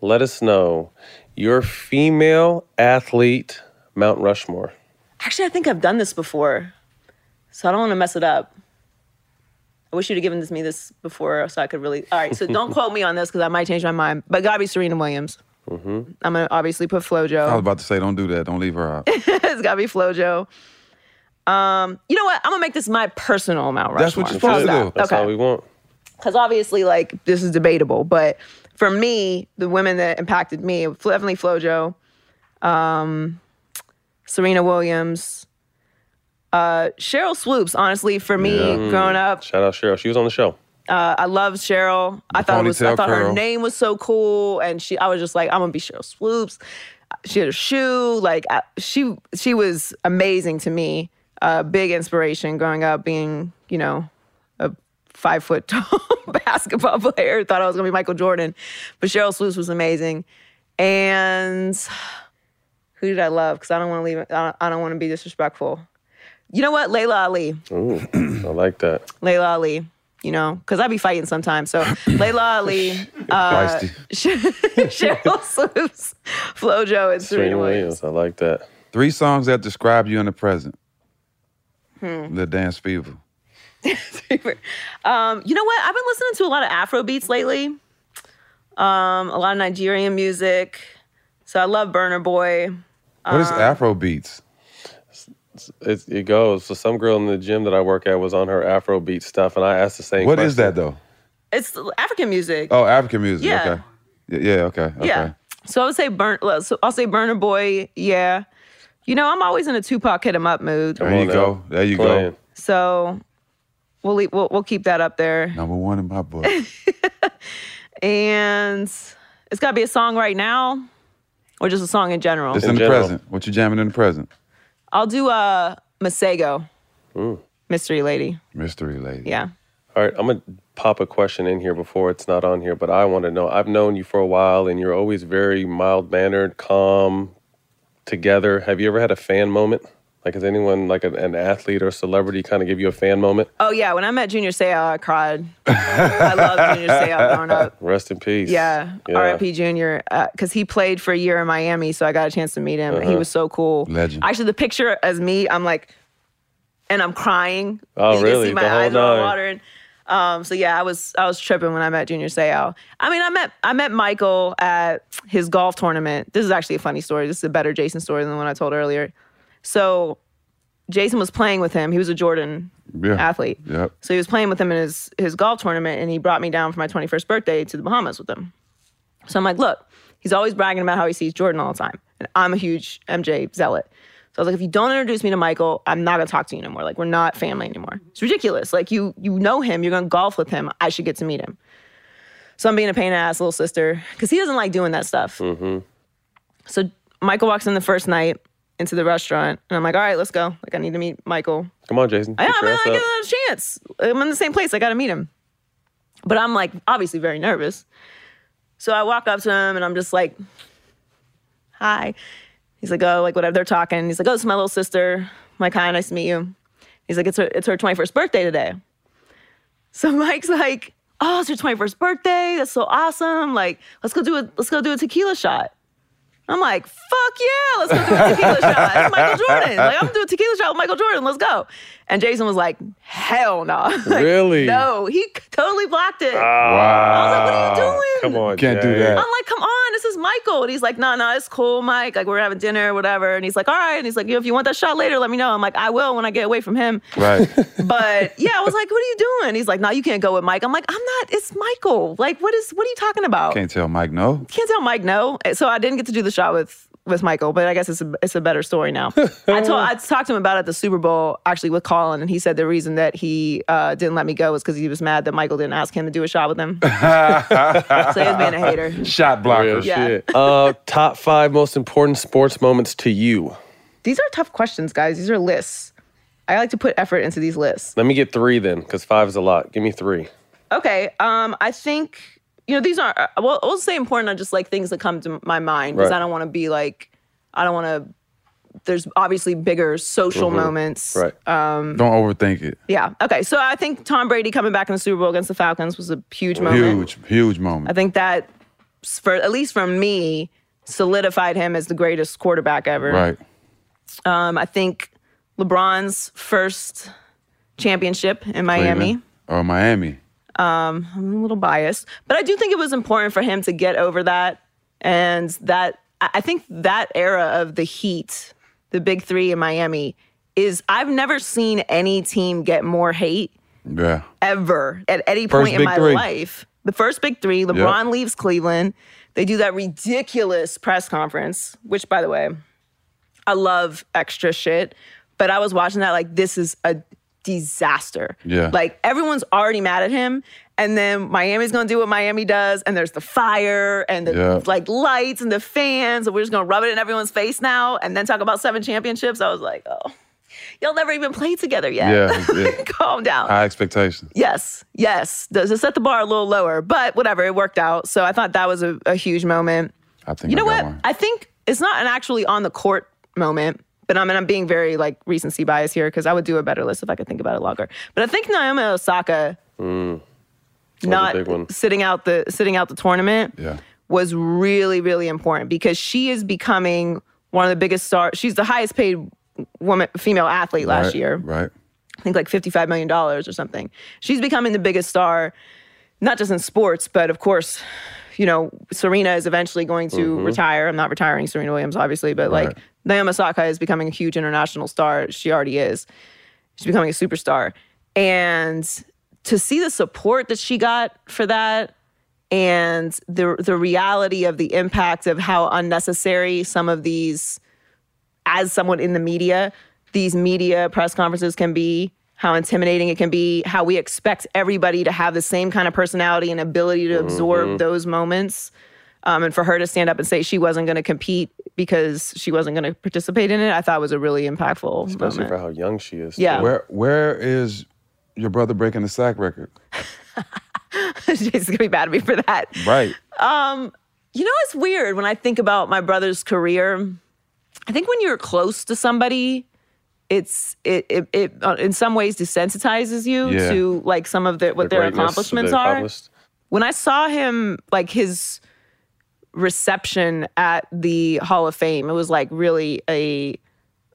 Let us know your female athlete Mount Rushmore. Actually, I think I've done this before, so I don't want to mess it up. I wish you'd have given this me this before, so I could really. All right, so don't quote me on this because I might change my mind. But gotta be Serena Williams. Mm-hmm. I'm gonna obviously put FloJo. I was about to say, don't do that. Don't leave her out. it's gotta be FloJo. Um, you know what? I'm gonna make this my personal Mount Rushmore. That's what you're supposed to do. That's okay. all we want. Because obviously, like this is debatable, but for me, the women that impacted me, definitely FloJo, um, Serena Williams, uh, Sheryl Swoopes. Honestly, for me, Yeah. growing up, Shout out Sheryl. She was on the show. uh, I loved Sheryl. I thought it was, I ponytail thought her name was so cool, and she, I was just like, I'm gonna be Sheryl Swoopes. She had a shoe, like I, she, she was amazing to me. A big inspiration growing up, being you know a five foot tall basketball player. Thought I was gonna be Michael Jordan, but Sheryl Swoopes was amazing. And who did I love? Because I don't want to leave. I don't, don't want to be disrespectful. You know what? Laila Ali. Ooh, I like that. Laila Ali, you know, because I be fighting sometimes. So Laila Ali, uh, Feisty. Sheryl Swoopes, FloJo, and Serena, Serena Williams. Williams. I like that. Three songs that describe you in the present. Hmm. The Dance Fever. Um, you know what? I've been listening to a lot of Afro beats lately. Um, a lot of Nigerian music. So I love Burna Boy. What is Um, Afro beats? It, it goes. So some girl in the gym that I work at was on her Afro beat stuff, and I asked the same. What is question. that though? It's African music. Oh, African music. Yeah. Okay. Yeah. Okay. Okay. Yeah. So I would say burn. So I'll say Burna Boy. Yeah. You know, I'm always in a Tupac hit 'em up mood. There you go. There you Playing. So we'll, leave, we'll we'll keep that up there. Number one in my book. And it's got to be a song right now, or just a song in general. It's in, the present. What you jamming in the present? I'll do a uh, Masego, Mystery Lady. Mystery lady. Yeah. All right, I'm gonna pop a question in here before it's not on here, but I want to know. I've known you for a while, and you're always very mild mannered, calm, together. Have you ever had a fan moment? Like, has anyone, like an, an athlete or celebrity, kind of give you a fan moment? Oh yeah, when I met Junior Seau, I cried. I love Junior Seau growing up. Rest in peace. Yeah, Yeah. R.I.P. Junior, because he played for a year in Miami, so I got a chance to meet him. He Uh-huh. was so cool. Legend. Actually, the picture as me, I'm like, and I'm crying. Oh, you really? Can see my The whole eyes are watering. Um, so yeah, I was I was tripping when I met Junior Seau. I mean, I met I met Michael at his golf tournament. This is actually a funny story. This is a better Jason story than the one I told earlier. So Jason was playing with him. He was a Jordan Yeah. athlete. Yep. So he was playing with him in his his golf tournament, and he brought me down for my 21st birthday to the Bahamas with him. So I'm like, look, he's always bragging about how he sees Jordan all the time, and I'm a huge MJ zealot. So I was like, if you don't introduce me to Michael, I'm not gonna talk to you anymore. Like we're not family anymore. It's ridiculous. Like you you know him, you're gonna golf with him. I should get to meet him. So I'm being a pain in the ass little sister because he doesn't like doing that stuff. Mm-hmm. So Michael walks in the first night into the restaurant, and I'm like, all right, let's go. Like I need to meet Michael. Come on, Jason. Yeah, I'm gonna up. get a chance. I'm in the same place. I got to meet him. But I'm like obviously very nervous. So I walk up to him and I'm just like, hi. He's like, oh, like whatever. They're talking. He's like, oh, it's my little sister. I'm hi, nice to meet you. He's like, it's her, it's her 21st birthday today. So Mike's like, oh, it's your 21st birthday. That's so awesome. Like, let's go do a let's go do a tequila shot. I'm like, fuck yeah, let's go do a tequila shot. It's Michael Jordan. Like, I'm gonna do a tequila shot with Michael Jordan. Let's go. And Jason was like, hell no. Like, Really? No, he totally blocked it. Ah. Wow. I was like, what are you doing? Come on, Can't do that. I'm like, come on, this is Michael. And he's like, no, no, it's cool, Mike. Like, we're having dinner or whatever. And he's like, all right. And he's like, if you want that shot later, let me know. I'm like, I will when I get away from him. Right. But yeah, I was like, what are you doing? He's like, no, you can't go with Mike. I'm like, I'm not, it's Michael. Like, what is, what are you talking about? Can't tell Mike no. Can't tell Mike no. So I didn't get to do the shot with with Michael, but I guess it's a, it's a better story now. I told I talked to him about it at the Super Bowl actually with Colin, and he said the reason that he uh, didn't let me go was because he was mad that Michael didn't ask him to do a shot with him. so he was being a hater. Shot blocker. Real Yeah. shit. Uh, top five most important sports moments to you. These are tough questions, guys. These are lists. I like to put effort into these lists. Let me get three then, because five is a lot. Give me three. Okay. Um, I think you know these are well. I'll say important are just like things that come to my mind because Right. I don't want to be like I don't want to. There's obviously bigger social Mhm. moments. Right. Um, Don't overthink it. Yeah. Okay. So I think Tom Brady coming back in the Super Bowl against the Falcons was a huge moment. Huge, huge moment. I think that, for at least for me, solidified him as the greatest quarterback ever. Right. Um, I think LeBron's first championship in Miami. Cleveland Or Miami. Um, I'm a little biased, but I do think it was important for him to get over that, and that I think that era of the Heat, the Big Three in Miami, is I've never seen any team get more hate Yeah. ever at any First point in my three. life. The first big three, LeBron leaves Cleveland. They do that ridiculous press conference, which, by the way, I love extra shit. But I was watching that like, this is a disaster. Yeah. Like, everyone's already mad at him. And then Miami's gonna do what Miami does, and there's the fire and the Yeah. like lights and the fans, and we're just gonna rub it in everyone's face now, and then talk about seven championships. I was like, oh, y'all never even played together yet. Yeah. yeah. Calm down. High expectations. Yes, yes. Does it set the bar a little lower? But whatever, it worked out. So I thought that was a, a huge moment. I think You know what? one. I think it's not an actually on the court moment, but I mean I'm being very like recency bias here because I would do a better list if I could think about it longer. But I think Naomi Osaka Mm. That was a not sitting out the sitting out the tournament Yeah. was really really important because she is becoming one of the biggest stars. She's the highest paid woman, female athlete last Right, year. Right. I think like $55 million or something. She's becoming the biggest star, not just in sports, but of course, you know, Serena is eventually going to Mhm. retire. I'm not retiring Serena Williams, obviously, but like Right. Naomi Osaka is becoming a huge international star. She already is. She's becoming a superstar. And to see the support that she got for that and the the reality of the impact of how unnecessary some of these as someone in the media, these media press conferences can be, how intimidating it can be, how we expect everybody to have the same kind of personality and ability to absorb Mhm. those moments. Um, and for her to stand up and say she wasn't going to compete because she wasn't going to participate in it, I thought was a really impactful Especially moment. for how young she is. Yeah. too. Where where is your brother breaking the sack record? Jason's gonna be mad at me for that. Right. Um, you know, it's weird when I think about my brother's career. I think when you're close to somebody, it's it it, it uh, in some ways desensitizes you Yeah. to like some of the what The their accomplishments are. When I saw him, like his reception at the Hall of Fame, it was like really a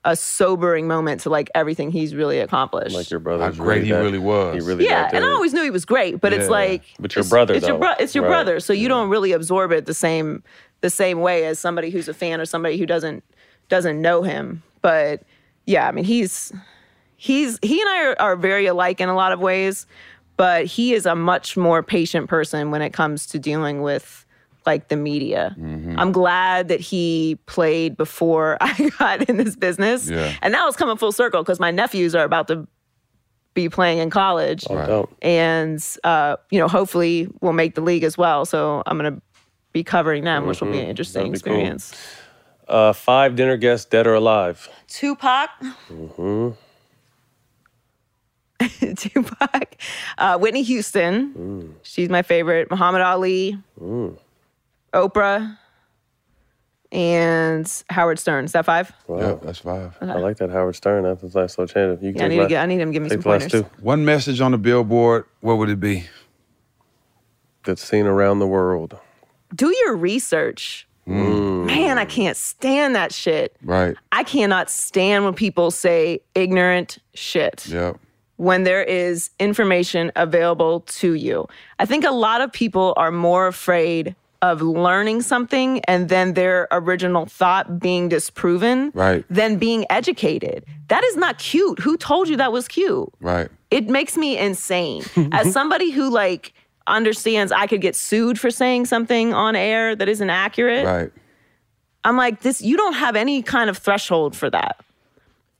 a sobering moment to like everything he's really accomplished. Like your brother. How great he really was. He really yeah, and I always knew he was great, but it's like But your it's- brother, It's your though. brother. It's your Right. brother, so you don't really absorb it the same the same way as somebody who's a fan or somebody who doesn't doesn't know him. But yeah, I mean he's he's he and I are, are very alike in a lot of ways, but he is a much more patient person when it comes to dealing with like the media. Mm-hmm. I'm glad that he played before I got in this business. Yeah. And now it's coming full circle because my nephews are about to be playing in college. Dope. And, uh, you know, hopefully we'll make the league as well. So I'm going to be covering them, which will be an Mhm. interesting That'd be cool. experience. Uh, five dinner guests, dead or alive. Tupac, hmm Tupac, uh, Whitney Houston. She's my favorite. Muhammad Ali, Mm. Oprah, and Howard Stern. Is that five? Wow. Yep, that's five. I like that Howard Stern. That's a nice little change. You can Yeah, I take need to get- I need him to give me take some the last pointers. two. One message on the billboard, what would it be? That's seen around the world. Do your research. Mm. Man, I can't stand that shit. Right. I cannot stand when people say ignorant shit. Yep. when there is information available to you. I think a lot of people are more afraid of learning something and then their original thought being disproven Right. than being educated. That is not cute. Who told you that was cute? Right. It makes me insane. As somebody who like understands I could get sued for saying something on air that isn't accurate. Right. I'm like, this, you don't have any kind of threshold for that.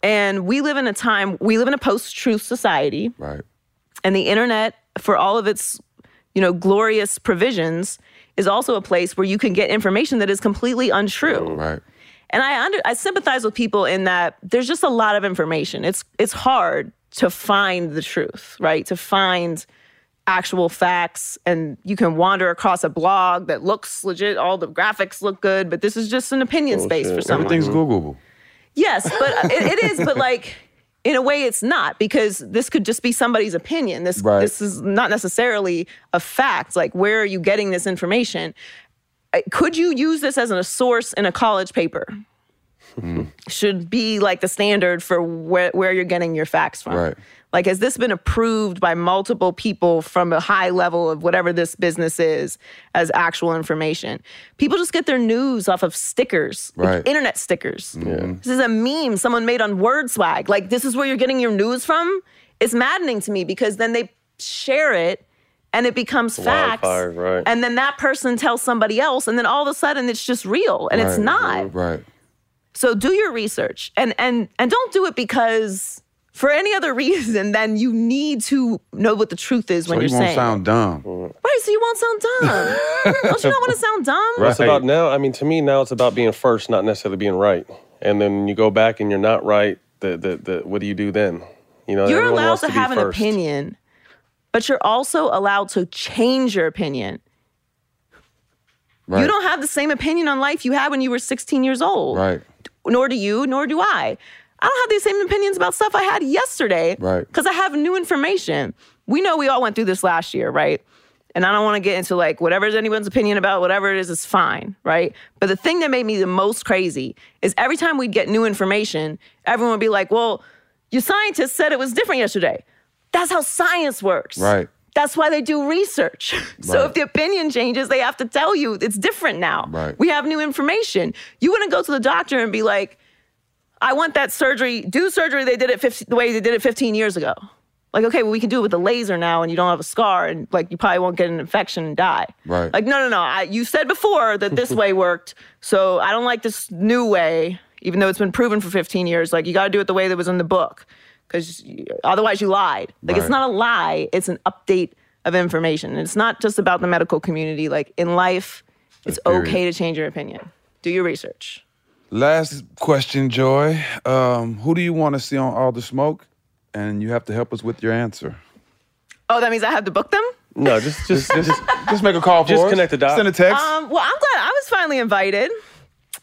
And we live in a time, we live in a post truth society. Right. And the internet, for all of its, you know, glorious provisions, is also a place where you can get information that is completely untrue. Oh, right. And I under I sympathize with people in that there's just a lot of information. It's it's hard to find the truth, right? To find actual facts and you can wander across a blog that looks legit, all the graphics look good, but this is just an opinion oh, space for someone. Everything's Googleable. Yes, but it, it is, but like in a way it's not because this could just be somebody's opinion. This Right. this is not necessarily a fact. Like where are you getting this information? Could you use this as a source in a college paper? Hmm. Should be like the standard for where, where you're getting your facts from. Right. Like, has this been approved by multiple people from a high level of whatever this business is as actual information? People just get their news off of stickers, like internet stickers. Mhm. This is a meme someone made on Word Swag. Like, this is where you're getting your news from? It's maddening to me because then they share it and it becomes facts. Wildfire, right. And then that person tells somebody else, and then all of a sudden it's just real and it's not. Right. So do your research and and and don't do it because for any other reason then you need to know what the truth is when you're saying. you won't saying. sound dumb. Right, so you won't sound dumb. don't you not want to sound dumb? Well, It's about now. I mean, to me, now it's about being first, not necessarily being right. And then you go back and you're not right. The the, the what do you do then? You know, You're allowed wants to have an first. opinion, but you're also allowed to change your opinion. Right. You don't have the same opinion on life you had when you were 16 years old. Right. Nor do you, nor do I. I don't have the same opinions about stuff I had yesterday. Right. Because I have new information. We know we all went through this last year, right? And I don't want to get into like whatever is anyone's opinion about whatever it is, is fine, right? But the thing that made me the most crazy is every time we'd get new information, everyone would be like, well, your scientist said it was different yesterday. That's how science works. Right. That's why they do research. So Right. if the opinion changes, they have to tell you it's different now. Right. We have new information. You wouldn't go to the doctor and be like, I want that surgery, do surgery they did it 50, the way they did it 15 years ago. Like, okay, well, we can do it with a laser now and you don't have a scar and like you probably won't get an infection and die. Right. Like, no, no, no. I, you said before that this way worked. So I don't like this new way, even though it's been proven for 15 years. Like, you got to do it the way that was in the book because otherwise you lied. Like, it's not a lie, it's an update of information. And it's not just about the medical community. Like, in life, it's okay to change your opinion. Do your research. Last question, Joy. Um, who do you want to see on All the Smoke? And you have to help us with your answer. Oh, that means I have to book them? No, just just just Just make a call for Just us. connect the dots. Send a text. Um, well, I'm glad I was finally invited.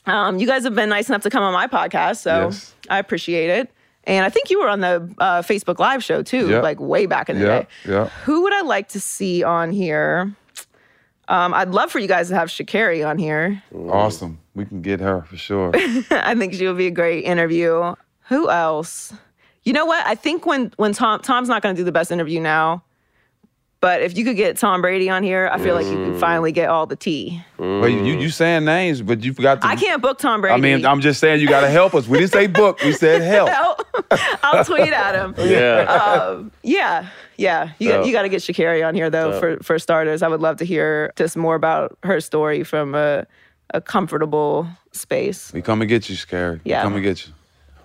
Um, you guys have been nice enough to come on my podcast, so Yes. I appreciate it. And I think you were on the uh, Facebook Live show too, Yep. like way back in the yeah, day. yeah. Who would I like to see on here? Um, I'd love for you guys to have Sha'Carri on here. Awesome. We can get her for sure. I think she'll be a great interview. Who else? You know what? I think when when Tom Tom's not going to do the best interview now, but if you could get Tom Brady on here, I feel like you could finally get all the tea. Well, you, you you saying names, but you forgot to. I can't book Tom Brady. I mean, I'm just saying you got to help us. We didn't say book. We said help. I'll tweet at him. Yeah. Um, yeah. Yeah. You, Dope. you got to get Sha'Carri on here, though, Dope. for, for starters. I would love to hear just more about her story from a, a comfortable space. We come and get you, Scary. Yeah. We come and get you.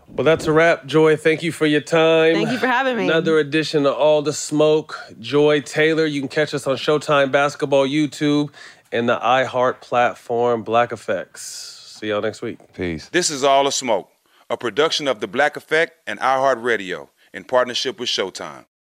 Well, that's a wrap. Joy, thank you for your time. Thank you for having me. Another edition of All the Smoke. Joy Taylor. You can catch us on Showtime Basketball YouTube and the iHeart platform Black Effects. See y'all next week. Peace. This is All the Smoke, a production of The Black Effect and iHeartRadio in partnership with Showtime.